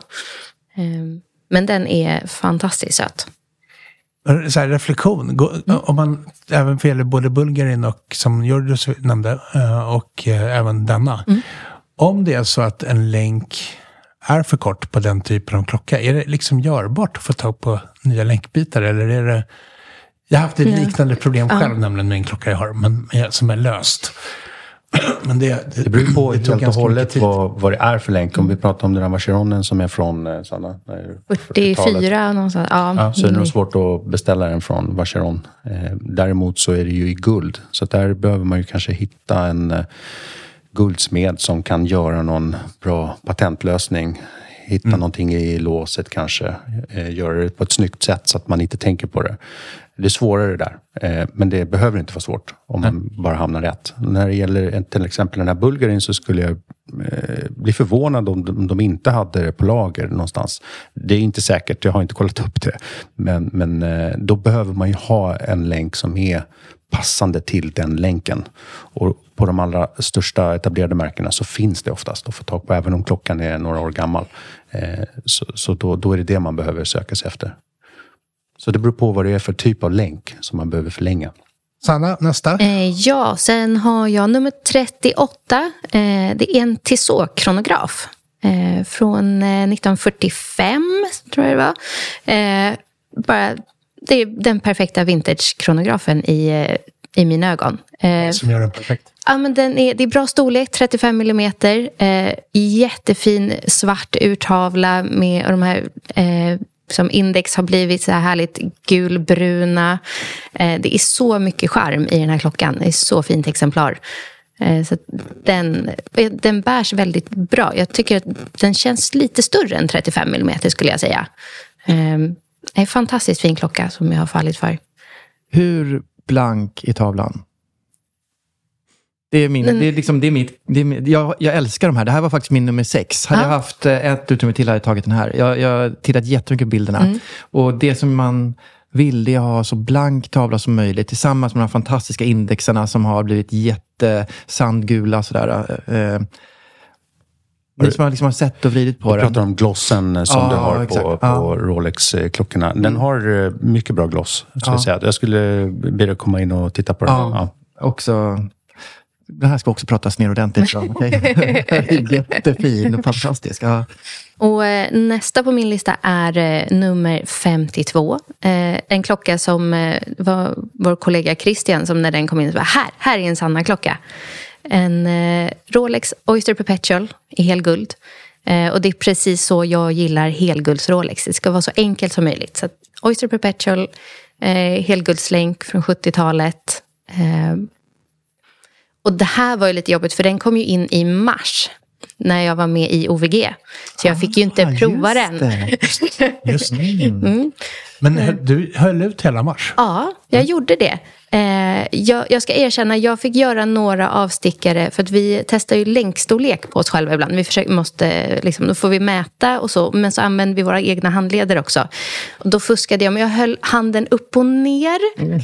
Um, men den är fantastiskt söt. Så här, reflektion. Mm. Om man, även för både Bulgarin och som Georgios nämnde eh, och eh, även denna. Mm. Om det är så att en länk är för kort på den typen av klocka? Är det liksom görbart att få tag på nya länkbitar eller är det... Jag har haft ett liknande problem själv ja. nämligen med en klocka jag har, men som är löst. Men det, det, det beror på det helt och hållet vad, vad det är för länk. Om vi pratar om den här Vacheronen som är från eh, Sanna, 44 någonstans. Ja. ja. så är det nog svårt att beställa den från Vacheron. Eh, däremot så är det ju i guld. Så där behöver man ju kanske hitta en eh, guldsmed som kan göra någon bra patentlösning. Hitta mm. någonting i låset kanske. Eh, göra det på ett snyggt sätt så att man inte tänker på det. Det är svårare där. Eh, men det behöver inte vara svårt om man bara hamnar rätt. När det gäller till exempel den här Bulgarin så skulle jag eh, bli förvånad om de, om de, inte hade det på lager någonstans. Det är inte säkert, jag har inte kollat upp det. Men, men då behöver man ju ha en länk som är passande till den länken. Och på de allra största etablerade märkena så finns det oftast att få tag på, även om klockan är några år gammal. Eh, så så då, då är det det man behöver söka sig efter. Så det beror på vad det är för typ av länk som man behöver förlänga. Sanna, nästa. Eh, ja, sen har jag nummer 38. Eh, det är en Tissot-kronograf. Eh, från 1945, eh, tror jag det var. Eh, bara det är den perfekta vintage-kronografen i, eh, i mina ögon. Eh, som gör den perfekt? Ja, men den är, det är bra storlek, 35 millimeter. Eh, jättefin svart urtavla med de här eh, som index har blivit så här härligt gulbruna. Eh, det är så mycket charm i den här klockan. Det är så fint exemplar. Eh, så den, den bärs väldigt bra. Jag tycker att den känns lite större än 35 millimeter skulle jag säga. En fantastiskt fin klocka som jag har fallit för. Hur blank är tavlan? Det är, min, mm. det är liksom, det är mitt, det är, jag, jag älskar de här. Det här var faktiskt min nummer sex. Hade ah. jag haft eh, ett utrymme till hade jag tagit den här. Jag, har tittat jättemycket på bilderna. Mm. Och det som man vill det är att ha så blank tavla som möjligt tillsammans med de här fantastiska indexerna som har blivit jättesandgula. Sådär. Ni som har, liksom har sett och vridit på den. Du pratar om glossen eh, som ja, du har på, på ja. Rolex-klockorna. Den mm. har eh, mycket bra gloss. Ja. jag, säga. jag skulle be dig komma in och titta på den. Ja. Också, det här ska också pratas ner ordentligt om. Okay? Jättefin och fantastisk. Ja. Och, eh, nästa på min lista är eh, nummer 52. Eh, en klocka som eh, var vår kollega Christian som när den kom in sa här, här är en Sanna-klocka en eh, Rolex Oyster Perpetual i helguld. Eh, och det är precis så jag gillar helgulds-Rolex. Det ska vara så enkelt som möjligt. Så Oyster Perpetual, eh, helguldslänk från 70-talet. Eh, och det här var ju lite jobbigt för den kom ju in i mars när jag var med i OVG. Så jag fick ju inte ah, prova den. Just det. Mm. Men du höll ut hela mars? Ja, jag mm. gjorde det. Eh, jag, jag, ska erkänna, jag fick göra några avstickare för att vi testar ju länkstorlek på oss själva ibland. Vi försöker, måste, liksom, då får vi mäta och så, men så använder vi våra egna handleder också. Och då fuskade jag, men jag höll handen upp och ner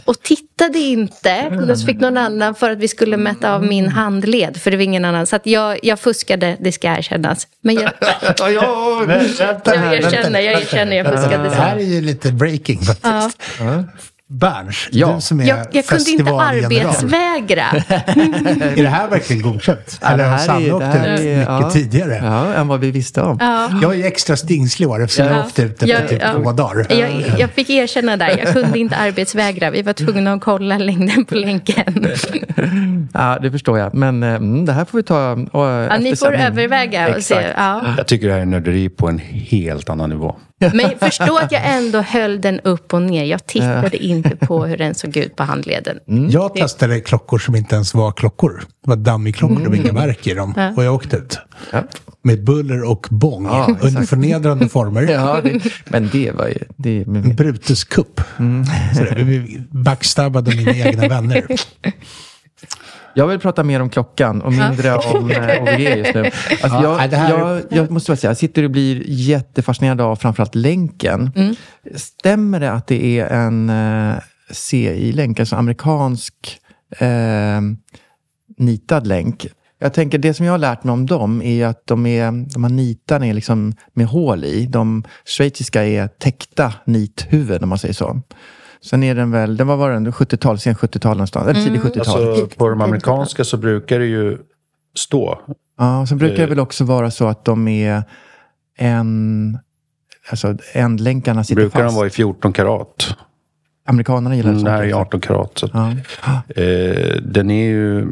och tittade inte. Då fick någon annan för att vi skulle mäta av min handled, för det var ingen annan. Så jag, jag fuskade, det ska erkännas. Men jag, jag, erkänner, jag erkänner, jag fuskade. Det här är ju lite breaking faktiskt. Ja. Berns, Ja. du som är Jag, jag kunde inte arbetsvägra. Är det här verkligen godkänt? Ja, Eller har Sanne åkt ut mycket ja. tidigare? Ja, än vad vi visste om. Ja. Jag är extra stingslig år eftersom jag Ja. åkte ut efter Jag- typ ja. två dagar. Jag, jag fick erkänna där, jag kunde inte arbetsvägra. Vi var tvungna att kolla längden på länken. Ja, det förstår jag. Men eh, mm, det här får vi ta och, Ja, ni får överväga och se. Jag tycker det här är nörderi på en helt annan nivå. Men förstå att jag ändå höll den upp och ner. Jag tittade inte på hur den såg ut på handleden. Jag testade klockor som inte ens var klockor. Det var dummyklockor, var inga verk i dem. Och jag åkte ut. Ja. Med buller och bång Ja, under förnedrande former. Ja, det, men det var ju... Det, men, En Brutus kupp. Mm. Backstabbade mina egna vänner. Jag vill prata mer om klockan och mindre om eh, OVG just nu. Alltså Ja, jag, jag, jag måste bara säga, jag sitter och blir jättefascinerad av framförallt länken. Stämmer det att det är en eh, CI-länk, alltså amerikansk eh, nitad länk? Jag tänker, det som jag har lärt mig om dem är att de, är, de här nitarna är liksom med hål i. De schweiziska är täckta nithuvuden om man säger så. Sen är den väl, den var var den 70-tal, sen 70-tal någonstans, eller tidigt 70-tal. Alltså, på de amerikanska så brukar det ju stå. Ja, och sen brukar det väl också vara så att de är en... Alltså ändlänkarna sitter Brukar fast. de vara i 14 karat. Amerikanerna gillar Mm, sånt det här är också. 18 karat. Så Ja. eh, den är ju...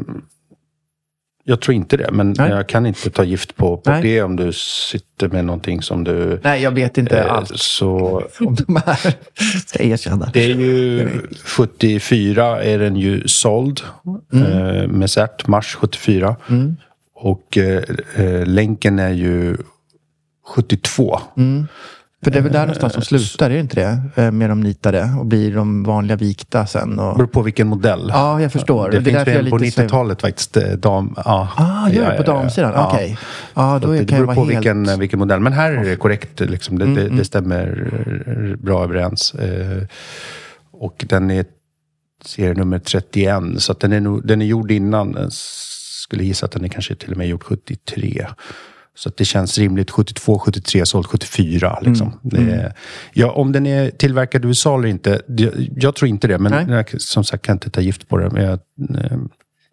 Jag tror inte det, men Nej. jag kan inte ta gift på, på Nej. det om du sitter med någonting som du... Nej, jag vet inte eh, allt Så om de här. Ska erkänna. det är ju 74 är den ju såld eh, med cert, mars 74. Och eh, eh, länken är ju 72. För det är väl där någonstans de slutar, är det inte det? Eh, Med de nitade och blir de vanliga vikta sen. Och... beror på vilken modell. Ja, jag förstår. Det, är finns en på lite sväv- 90-talet faktiskt. eh, Dam, ja. Ah, gör det på Ja, ja, ja. damsidan? Ja. Okej. Ja, Så då det kan beror på helt... vilken, vilken modell. Men här är det korrekt. Liksom. Det, Mm, det, mm. det stämmer eh, bra överens. Eh, Och den är serienummer 31. Så den, är nog, den är gjord innan. Jag skulle gissa att den är kanske till och med gjord 73. Så att det känns rimligt. 72, 73, såld 74. Liksom. Mm, Det är, ja, om den är tillverkad i USA eller inte, det, jag tror inte det. Men Nej. jag, som sagt kan inte ta gift på det. Men jag, eh,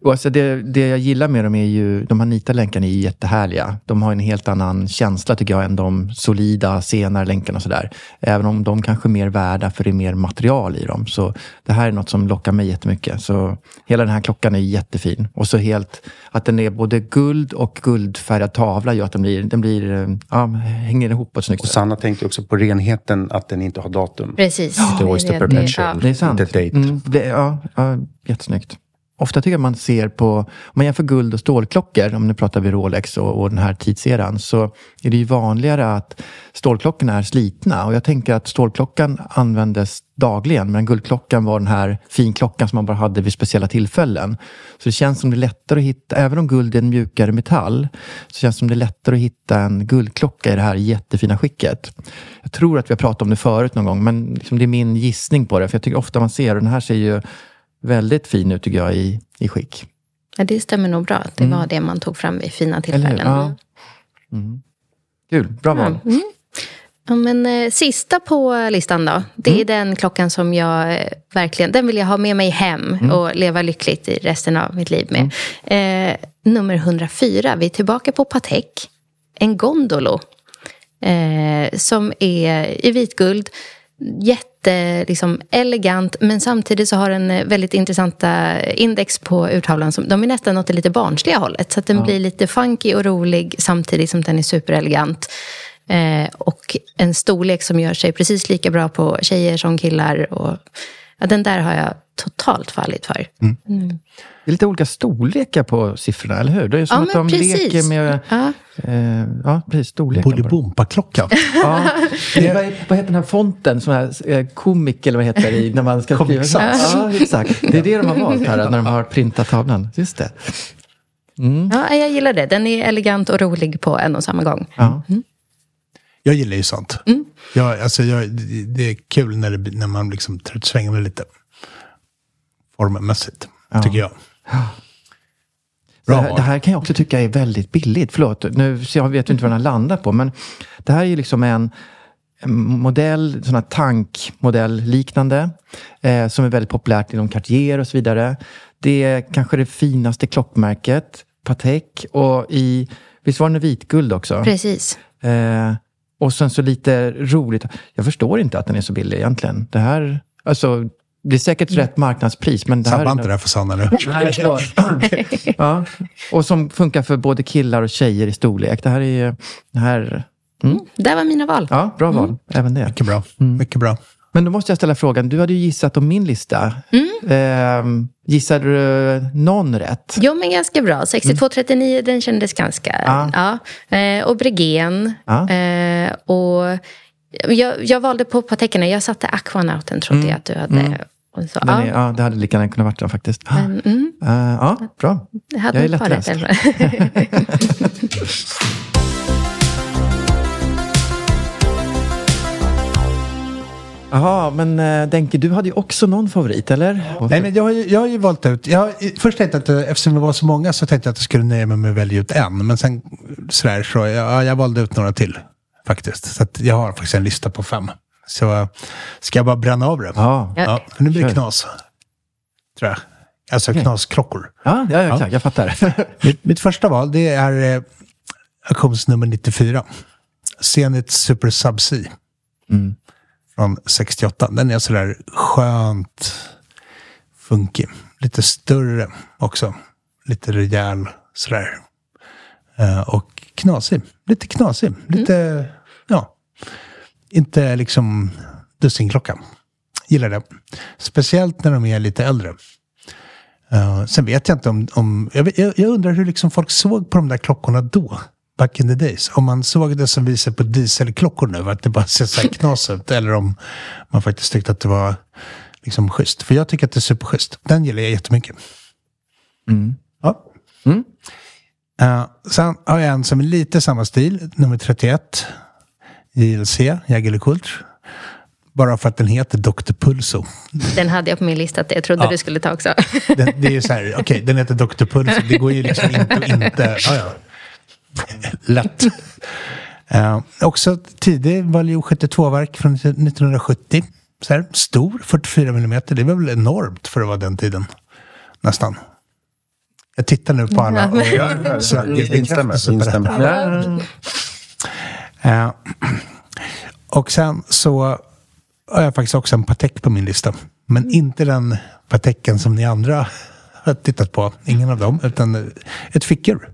Och Alltså det, det jag gillar med dem är ju, de här nita-länkarna är jättehärliga. De har en helt annan känsla tycker jag än de solida senare länkarna och sådär. Även om de kanske är mer värda för det är mer material i dem. Så det här är något som lockar mig jättemycket. Så hela den här klockan är jättefin. Och så helt, att den är både guld och guldfärgad tavla gör att den blir, den blir, ja, hänger ihop på ett snyggt och sätt. Sanna tänkte också på renheten, att den inte har datum. Precis. Det är Oyster det- Perpetual. ja. Det är sant. Date. Mm, det, ja, ja, jättesnyggt. Ofta tycker jag man ser på, om man jämför guld och stålklockor, om nu pratar vi Rolex och, och den här tidseran, så är det ju vanligare att stålklockorna är slitna. Och jag tänker att stålklockan användes dagligen, men guldklockan var den här finklockan som man bara hade vid speciella tillfällen. Så det känns som det är lättare att hitta, även om guld är en mjukare metall, så känns det som det är lättare att hitta en guldklocka i det här jättefina skicket. Jag tror att vi har pratat om det förut någon gång, men liksom det är min gissning på det. För jag tycker ofta man ser, och den här ser ju väldigt fin ut tycker jag i, i skick. Ja, det stämmer nog bra. att Det var det man tog fram vid fina Mm. Tillfällen. Ja. Mm. Kul, bra val. Mm. Ja, men, eh, sista på listan då. Det Mm. är den klockan som jag eh, verkligen, den vill jag ha med mig hem Mm. och leva lyckligt i resten av mitt liv med. Eh, nummer 104, vi är tillbaka på Patek. En Gondolo. Eh, som är i vitguld. Jätte, liksom, elegant, men samtidigt så har den eh, väldigt intressanta index på urtavlan. Som, de är nästan åt det lite barnsliga hållet. Så att den blir lite funky och rolig samtidigt som den är superelegant. Eh, och en storlek som gör sig precis lika bra på tjejer som killar. Och, ja, den där har jag totalt fallit för. Det är lite olika storlekar på siffrorna, eller hur? Det är som Ja, att de precis. leker med Ja. eh, ja, precis, storleken. Bolibompa-klockan. Ja. Det, vad, vad heter den här fonten? Sån här eh, komik eller vad heter det? i- När man ska skriva. Ja, exakt. Det är det de har valt här när de har printat tavlan. Just det. Ja, jag gillar det. Den är elegant och rolig på en och samma gång. Ja. Jag gillar ju sånt. Mm. Jag, alltså, jag, det- är kul när, det, när man liksom svängen med lite formmässigt, Ja. tycker jag. Det Bra här, det här kan jag också tycka är väldigt billigt. Förlåt, nu så jag vet inte vad den har landat på. Men det här är ju liksom en, en modell, sån här tankmodell liknande, eh, som är väldigt populärt inom Cartier och så vidare. Det är kanske det finaste klockmärket, Patek, och i, visst var den vitguld också? Precis. Eh, och sen så lite roligt, jag förstår inte att den är så billig egentligen. Det här, alltså, det är säkert rätt marknadspris, men det här... Sabba inte det här för Sanna nu. Nej, förlåt. ja. Och som funkar för både killar och tjejer i storlek. Det här är... Det här, mm. Där var mina val. Ja, bra val. Även det. Mycket bra. Mycket bra. Men då måste jag ställa frågan, du hade ju gissat om min lista. Eh, gissade du någon rätt? Jo, men ganska bra. 6239, den kändes ganska... Ja. Ja. Eh, och Bregen. Ja. Eh, och jag, jag valde på Pateken. Jag satte Aquanauten, trodde jag att du hade. Och så, Den ja. ja, det hade lika gärna kunnat vara den faktiskt. Men, mm, Eh, ja, bra. det hade Jag är lättläst. Jaha, men eh, Denke, du hade ju också någon favorit, eller? Nej, men jag, har ju, jag har ju valt ut... Jag, har- först tänkte jag att eftersom det var så många så tänkte jag att jag skulle nöja mig med att välja ut en. Men sen sådär så, ja, jag valde ut några till faktiskt. Så att jag har faktiskt en lista på fem. Så eh, ska jag bara bränna av det? Ja. ja för nu blir det knas. Tror jag. Alltså knasklockor. Ja, ja, ja. Jag fattar. Mitt, mitt första val det är eh, auktionsnummer 94. Zenit Super Subsea. Mm. Från 68. Den är sådär skönt funky. Lite större också. Lite rejäl sådär. Eh, och knasig. Lite knasig. Lite, ja. Inte liksom dussinklocka. Gillar det. Speciellt när de är lite äldre. Uh, sen vet jag inte om... om jag, jag, jag undrar hur liksom folk såg på de där klockorna då. Back in the days. Om man såg det som visar på dieselklockor nu. Att det bara ser så här knas ut. Eller om man faktiskt tyckte att det var liksom schysst. För jag tycker att det är superschysst. Den gillar jag jättemycket. Ja. Eh, sen har jag en som är lite samma stil. Nummer 31. JLC, Jägerlekult. Bara för att den heter Dr. Pulso. Den hade jag på min lista, att jag trodde Ja. du skulle ta också. Den, det är så här, okej, den heter Dr. Pulso. Det går ju liksom inte att inte... Ja, ja. Lätt. Uh, också tidig Value 72-verk från 1970. Så här, stor, 44 mm. Det var väl enormt för att vara den tiden. Nästan. Jag tittar nu på alla. och jag söker bekräftelse på detta. Eh, och sen så har jag faktiskt också en Patek på min lista. Men inte den Pateken som ni andra har tittat på. Ingen av dem. Utan ett fickur.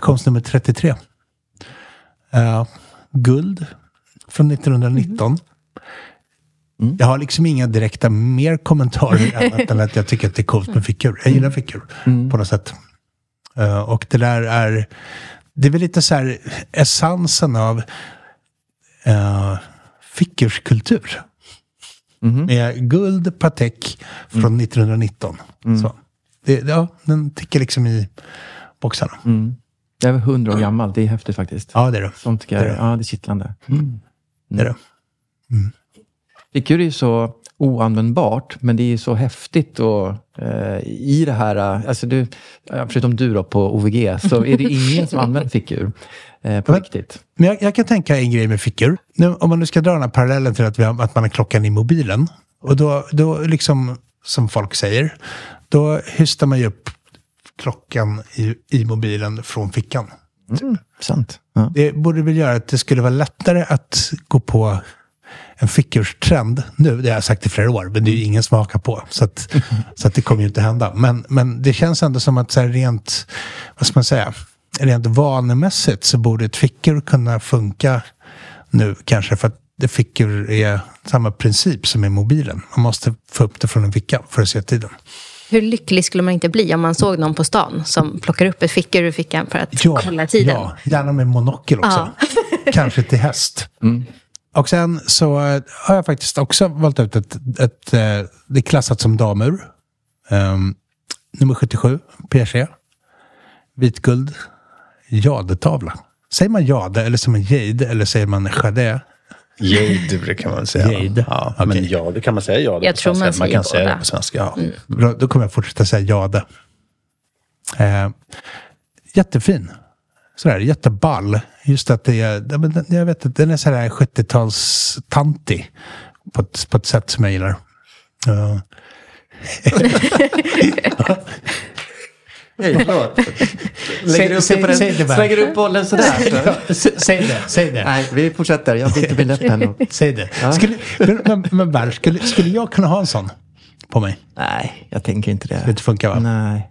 Konstnummer 33. Eh, guld från 1919. Jag har liksom inga direkta mer kommentarer annat än att jag tycker att det är coolt med fickur. Jag gillar fickur på något sätt. Eh, och det där är, det är väl lite så här essensen av uh, fickurskultur. Med guld, Patek från 1919. Så. Det, ja, den tickar liksom i boxarna. Jag är hundra år gammal. Det är häftigt faktiskt. Ja, det är det. Sånt Det är det. ja, det är kittlande. det, är det. Fickur är ju så oanvändbart, men det är så häftigt och eh, i det här, eh, alltså du, förutom du då på OVG, så är det ingen som använder fickur eh, på Men- riktigt. Men jag, jag kan tänka en grej med fickor. Nu, om man nu ska dra den här parallellen till att, har, att man har klockan i mobilen. Och då, då liksom, som folk säger, då hystar man ju upp klockan i, i mobilen från fickan. Sant. Ja. Det borde väl göra att det skulle vara lättare att gå på en fickurstrend nu. Det har jag sagt i flera år, men det är ju ingen som hakar på. Så, att, så att det kommer ju inte hända. Men, men det känns ändå som att så här rent, vad ska man säga, rent vanemässigt så borde ett fickur kunna funka nu kanske för att det fickur är samma princip som i mobilen. Man måste få upp det från en ficka för att se tiden. Hur lycklig skulle man inte bli om man såg någon på stan som plockar upp ett fickur ur fickan för att kolla tiden? Ja, gärna med monokel också. Kanske till häst. Och sen så eh, har jag faktiskt också valt ut ett, ett eh, det är klassat som damur. Um, nummer 77, PG. Vitguld, jadetavla. Säger man jade eller säger man jade eller säger man jade? Jade brukar man säga. Jade. Ja, Okej. Men ja, det kan man säga ja. Jag på tror svenska. man säger kan säga båda. det på svenska. Ja. Bra, då kommer jag fortsätta säga jade. Eh, jättefin. Sådär jätteball. Just att det är, ja, jag vet inte, den är sådär 70-tals-tantig. På ett, på ett sätt som jag gillar. Ja. Lägger du upp den, säg det bara. slänger upp bollen sådär? Ja, säg det, säg det. Nej, vi fortsätter. Jag lätt än. Säg det. Skulle, men men, men skulle, skulle jag kunna ha en sån på mig? Nej, jag tänker inte det. Det funkar va? Nej.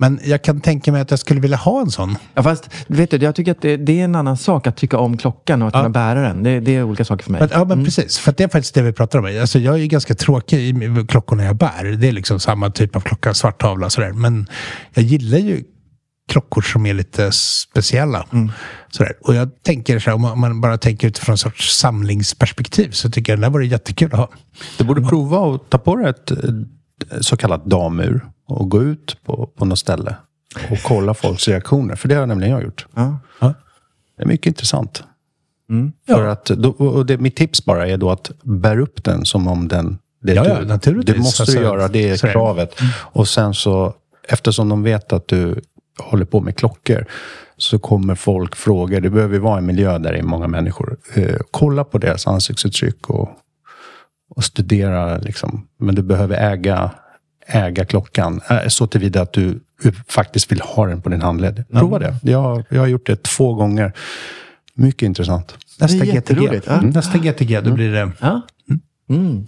Men jag kan tänka mig att jag skulle vilja ha en sån. Ja, fast vet du, jag tycker att det, det är en annan sak att tycka om klockan och att Ja. kunna bära den. Det, det är olika saker för mig. Men, ja, men precis. För det är faktiskt det vi pratar om. Alltså, jag är ju ganska tråkig i klockorna jag bär. Det är liksom samma typ av klocka, svart tavla och sådär. Men jag gillar ju klockor som är lite speciella. Sådär. Och jag tänker så här, om man- bara tänker utifrån en sorts samlingsperspektiv så tycker jag den där vore jättekul att ha. Du borde prova att ta på dig ett så kallat damur och gå ut på, på något ställe och kolla folks reaktioner. För det har nämligen jag gjort. Ja. Ja. Det är mycket intressant. Mm. För att, då, och det, mitt tips bara är då att bär upp den som om den... Det, Ja, du. ja, naturligtvis. Det måste Alltså, du göra, det är så kravet. Och sen så, eftersom de vet att du håller på med klockor, så kommer folk fråga. Det behöver ju vara en miljö där det är många människor. Eh, kolla på deras ansiktsuttryck och, och studera. Liksom. Men du behöver äga, äga klockan. Eh, Så tillvida att du faktiskt vill ha den på din handled. Prova det. Jag, jag har gjort det två gånger. Mycket intressant. Nästa GTG. ja. Mm. Nästa GTG, då blir det... Ja. Mm.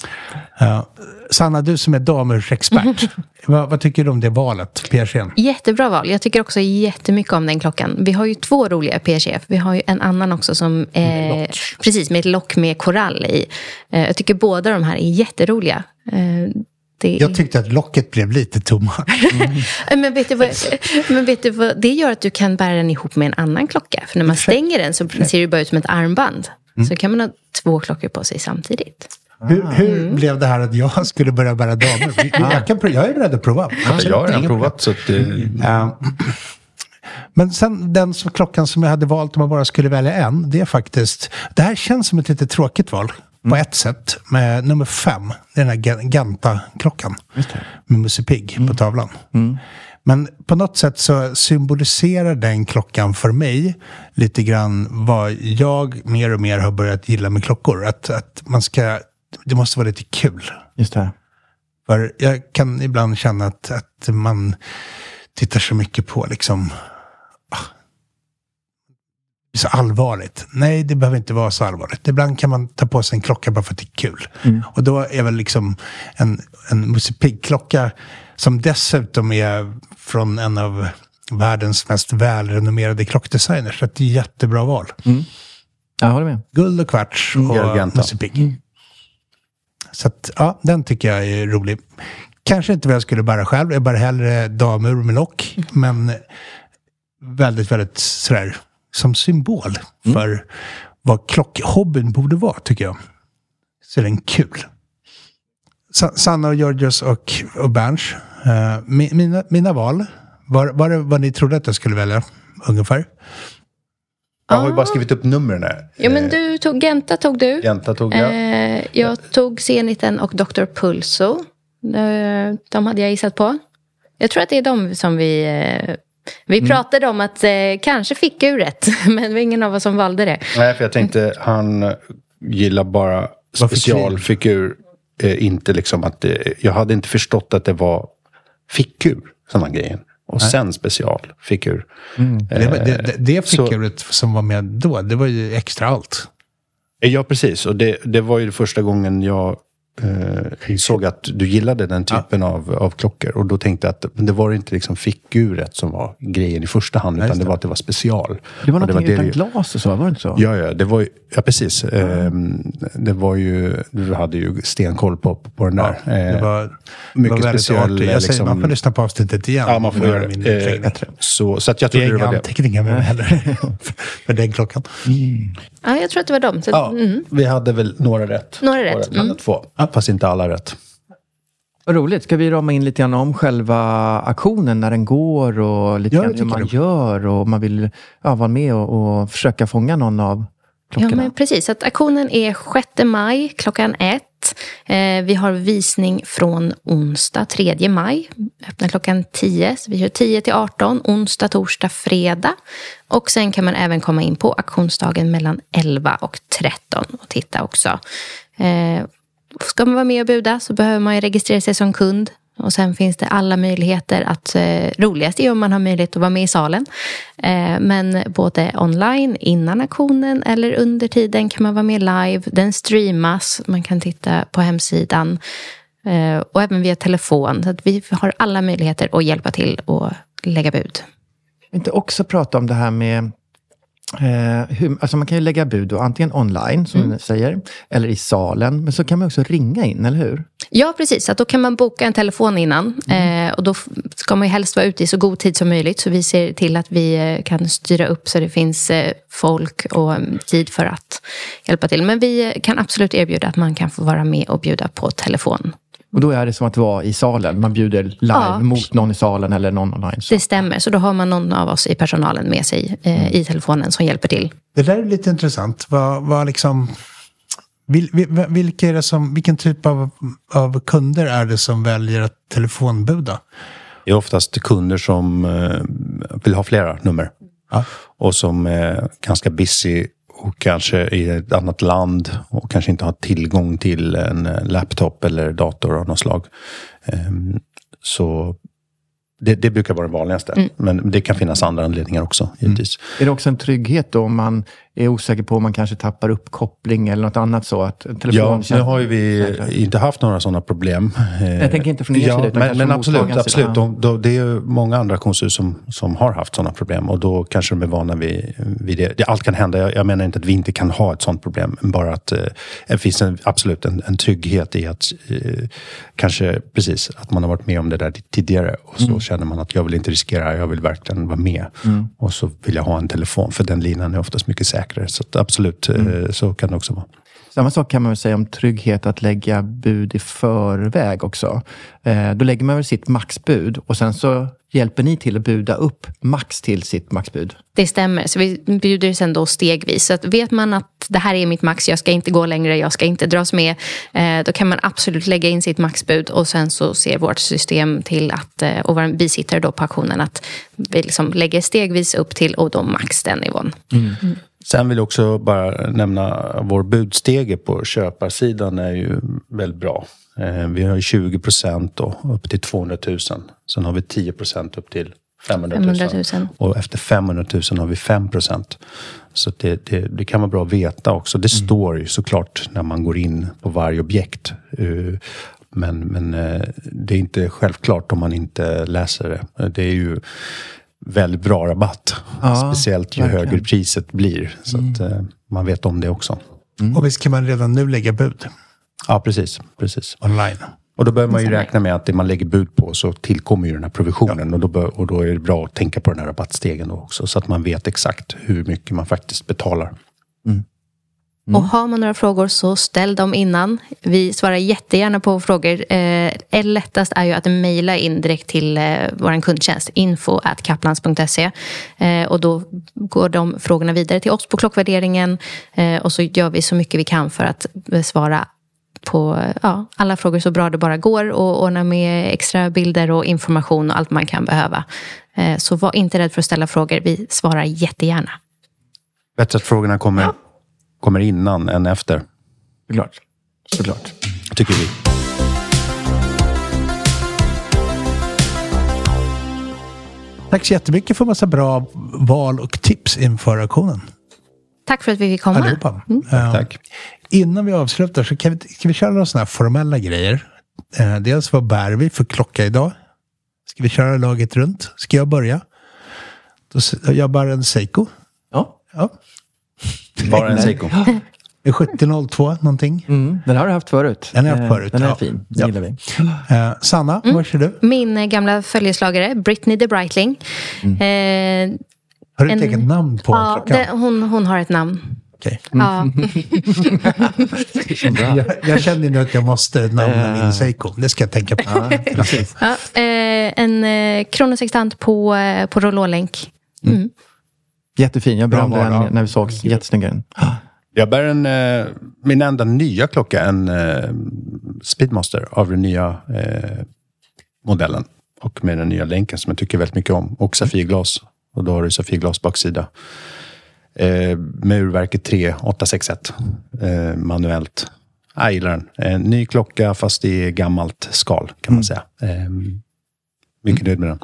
Ja. Sanna, du som är damursexpert. vad, vad tycker du om det valet, PRCn? Jättebra val. Jag tycker också jättemycket om den klockan. Vi har ju två roliga PCF. Vi har ju en annan också som... Eh, precis, med ett lock med korall i. Eh, jag tycker båda de här är jätteroliga. Eh, det Jag tyckte att locket blev lite tomma. Eh, Men vet, du vad, men vet du vad, det gör att du kan bära den ihop med en annan klocka. För när man stänger den så ser det bara ut som ett armband. Så kan man ha två klockor på sig samtidigt. Hur, hur blev det här att jag skulle börja bära damer? Jag, kan, jag är beredd att prova. Jag har redan provat. Så att Ja. Men sen den som, klockan som jag hade valt om man bara skulle välja en, det är faktiskt... Det här känns som ett lite tråkigt val på ett sätt. Med nummer fem, är den här Gan- Ganta-klockan. Med Musse Pigg på tavlan. Men på något sätt så symboliserar den klockan för mig lite grann vad jag mer och mer har börjat gilla med klockor. Att, att man ska... Det måste vara lite kul. Just det. För jag kan ibland känna att, att man tittar så mycket på liksom... så allvarligt. Nej, det behöver inte vara så allvarligt. Ibland kan man ta på sig en klocka bara för att det är kul. Och då är väl liksom en, en Musse Pigg-klocka som dessutom är från en av världens mest välrenommerade klockdesigners. Så det är ett jättebra val. Jag håller med. Guld och kvarts och. Musse Pigg. Så att, ja, den tycker jag är rolig. Kanske inte vad jag skulle bära själv. Jag bär hellre damur med lock. Men väldigt, väldigt sådär som symbol för vad klockhobbyn borde vara, tycker jag. Så är den kul. Sa- Sanna och Georgios och, och Berns. eh, mi- mina, mina val. Var, var det vad ni trodde att jag skulle välja? Ungefär. jag har ju bara skrivit upp numren här. Ja, men du tog, Genta tog du. Jänta tog jag. Eh, jag tog Zeniten och Dr. Pulso. Eh, de hade jag gissat på. Jag tror att det är de som vi... Eh, vi Mm. pratade om att eh, kanske fick rätt, men det var ingen av oss som valde det. Nej, för jag tänkte han eh, gillar bara specialfigur. Eh, inte liksom att det, jag hade inte förstått att det var fickur som var grejen. Och sen specialfigur. Det, var- det, det, det så- fickuret som var med då, det var ju extra allt. Ja, precis. Och det, det var ju första gången jag eh, såg att du gillade den typen av, av klockor. Och då tänkte jag att det var inte liksom fickuret som var grejen i första hand. Utan det var att det var special. Det var Och någonting det utan det- glas och så, var det inte så? Ja, ja, det var ju, ja precis. Ehm, det var ju, du hade ju stenkoll på, på den där. Det Eh, var, det mycket var väldigt speciell, artigt. Jag säger, liksom- man får lyssna på avsnittet igen. Ja, man får göra min det. Eh, så, så att jag Det är trodde det inga var det. anteckningar med mig heller. för, den klockan. Ja, jag tror att det var de. Så, Ja, mm. vi hade väl några rätt. Några rätt, mm. två, fast inte alla rätt. Vad roligt. Ska vi rama in lite grann om själva aktionen, när den går och lite Ja, grann hur man det. gör och man vill ja, vara med och, och försöka fånga någon av klockorna? Ja, men precis. Att auktionen är 6 maj klockan ett. Eh, vi har visning från onsdag 3 maj. Öppnar klockan 10. Så vi kör 10 till 18. Onsdag, torsdag, fredag. Och sen kan man även komma in på auktionsdagen mellan 11 och 13 och titta också. Eh, ska man vara med och buda så behöver man ju registrera sig som kund. Och sen finns det alla möjligheter att, eh, roligast är om man har möjlighet att vara med i salen. Eh, men både online innan auktionen eller under tiden kan man vara med live. Den streamas, man kan titta på hemsidan. Eh, och även via telefon. Så att vi har alla möjligheter att hjälpa till och lägga bud. Inte också prata om det här med Eh, hur, alltså man kan ju lägga bud då, antingen online, som Mm. ni säger, eller i salen. Men så kan man också ringa in, eller hur? Ja, precis. Att då kan man boka en telefon innan. Eh, och då ska man ju helst vara ute i så god tid som möjligt. Så vi ser till att vi eh, kan styra upp så det finns eh, folk och mm, tid för att hjälpa till. Men vi eh, kan absolut erbjuda att man kan få vara med och bjuda på telefon. Och då är det som att vara i salen. Man bjuder live Ja. mot någon i salen eller någon online. Så. Det stämmer. Så då har man någon av oss i personalen med sig eh, i telefonen som hjälper till. Det där är lite intressant. Vad, vad liksom, vil, vil, vilka är det som, vilken typ av, av kunder är det som väljer att telefonbuda? Det är oftast kunder som eh, vill ha flera nummer. Ja. Och som är ganska busy och kanske i ett annat land och kanske inte har tillgång till en eh, laptop eller dator av något slag. Ehm, Så det, det brukar vara det vanligaste. Men det kan finnas andra anledningar också, givetvis. Är det också en trygghet då om man är osäker på om man kanske tappar uppkoppling eller något annat så? Att telefon Ja, nu har ju vi inte haft några sådana problem. Jag tänker inte från er ja, sida, utan Men, men absolut, absolut. De, de, det är många andra auktionshus som, som har haft sådana problem och då kanske de är vana vid, vid det. Allt kan hända. Jag, jag menar inte att vi inte kan ha ett sådant problem, bara att eh, det finns en, absolut en, en trygghet i att eh, kanske precis att man har varit med om det där tidigare och så Mm. känner man att jag vill inte riskera, jag vill verkligen vara med. Mm. Och så vill jag ha en telefon, för den linan är oftast mycket säkrare. Så att absolut, eh, Mm. så kan det också vara. Samma sak kan man väl säga om trygghet att lägga bud i förväg också. Eh, då lägger man väl sitt maxbud och sen så hjälper ni till att buda upp max till sitt maxbud. Det stämmer. Så vi bjuder sen då stegvis. Så att vet man att det här är mitt max, jag ska inte gå längre, jag ska inte dras med. Eh, då kan man absolut lägga in sitt maxbud och sen så ser vårt system till att, och vår bisittare då på auktionen, att vi liksom lägger stegvis upp till och då max den nivån. Sen vill jag också bara nämna vår budstege på köparsidan är ju väldigt bra. Eh, Vi har ju 20 procent upp till 200 000. Sen har vi 10 procent upp till 500 000. 500 000. Och efter 500 000 har vi 5 procent. Så det, det, det kan vara bra att veta också. Det står ju såklart när man går in på varje objekt. Eh, Men, men eh, det är inte självklart om man inte läser det. Det är ju väldigt bra rabatt. Ja, Speciellt ju verkligen. högre priset blir. Så att eh, man vet om det också. Och visst kan man redan nu lägga bud Ja, precis. precis. online? Och då behöver man ju räkna med att det man lägger bud på så tillkommer ju den här provisionen. Och, då bör, och då är det bra att tänka på den här rabattstegen då också. Så att man vet exakt hur mycket man faktiskt betalar. Och har man några frågor så ställ dem innan. Vi svarar jättegärna på frågor. Eh, lättast är ju att mejla in direkt till eh, vår kundtjänst, info at kaplans.se. Eh, och då går de frågorna vidare till oss på klockvärderingen eh, och så gör vi så mycket vi kan för att besvara på eh, ja, alla frågor så bra det bara går och ordna med extra bilder och information och allt man kan behöva. Eh, så var inte rädd för att ställa frågor. Vi svarar jättegärna. Bättre att frågorna kommer, kommer innan än efter, Såklart. Såklart. tycker vi. Tack så jättemycket för massa bra val och tips inför auktionen. Tack för att vi fick komma. Allihopa. Eh, Tack. Innan vi avslutar så kan vi, ska vi köra några sådana här formella grejer. Eh, dels vad bär vi för klocka idag? Ska vi köra laget runt? Ska jag börja? Då, jag bär en Seiko. Ja. Ja. Bara en Seiko. En 7002 någonting. Mm, den har du haft förut. Den har jag haft Eh, förut, Den är ja. fin. Den Ja. gillar vi. Eh, Sanna, vad kör du? Min eh, gamla följeslagare, Britney de Breitling. Eh, Har du ett eget namn på ja, det, hon, hon har ett namn. Okej. Ja. Jag, jag känner nu att jag måste namna min Seiko. Det ska jag tänka på. Ja, eh, en eh, kronosextant på, eh, på rouleaulänk. Mm. Jättefin. Jag Bra berömde den när vi sågs. Jättesnygg den. Jag bär en, eh, min enda nya klocka, en eh, Speedmaster av den nya eh, modellen. Och med den nya länken som jag tycker väldigt mycket om. Och Safirglas. Och då har du Safirglas baksida. Eh, med urverket 3861. Eh, manuellt. Jag gillar den. En ny klocka fast i gammalt skal kan man säga. Eh, mycket nöjd med den.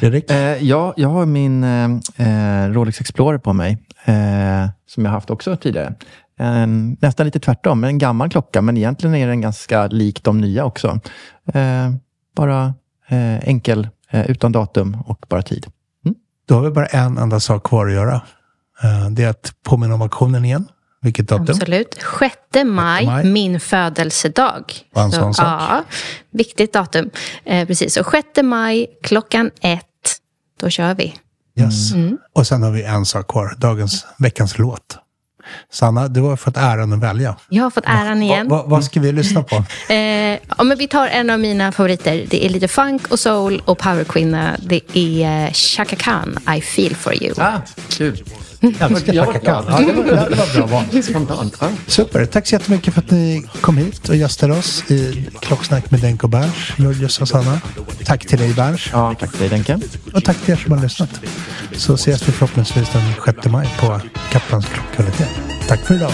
Fredrik? Eh, ja, jag har min eh, eh, Rolex Explorer på mig. Eh, som jag haft också tidigare. En, nästan lite tvärtom, en gammal klocka. Men egentligen är den ganska lik de nya också. Eh, bara eh, enkel, eh, utan datum och bara tid. Då har vi bara en enda sak kvar att göra. Eh, Det är att påminna om auktionen igen. Vilket datum? Absolut. 6 maj, maj. min födelsedag. En Så, sak. Ja, viktigt datum. Eh, precis, så 6 maj klockan ett, då kör vi. Yes. Mm. Och sen har vi en sak kvar. Dagens, veckans låt. Sanna, du har fått äran att välja. Jag har fått äran igen. Va, va, vad ska vi lyssna på? Eh, ja, men vi tar en av mina favoriter. Det är lite funk och soul och powerkvinna. Det är eh, Chaka Khan, I feel for you. Ah, kul. Älskar Chaka Khan. Ja, det, var, det var bra val. Spontant. Ja. Super. Tack så jättemycket för att ni kom hit och gästade oss i Klocksnack med Denko Berns, Georgios och Sanna. Tack till dig Berns. ja, tack till dig Denke. Och tack till er som har lyssnat. Så ses vi förhoppningsvis den 6 maj på Kaplans klockkvalitet. Tack för idag.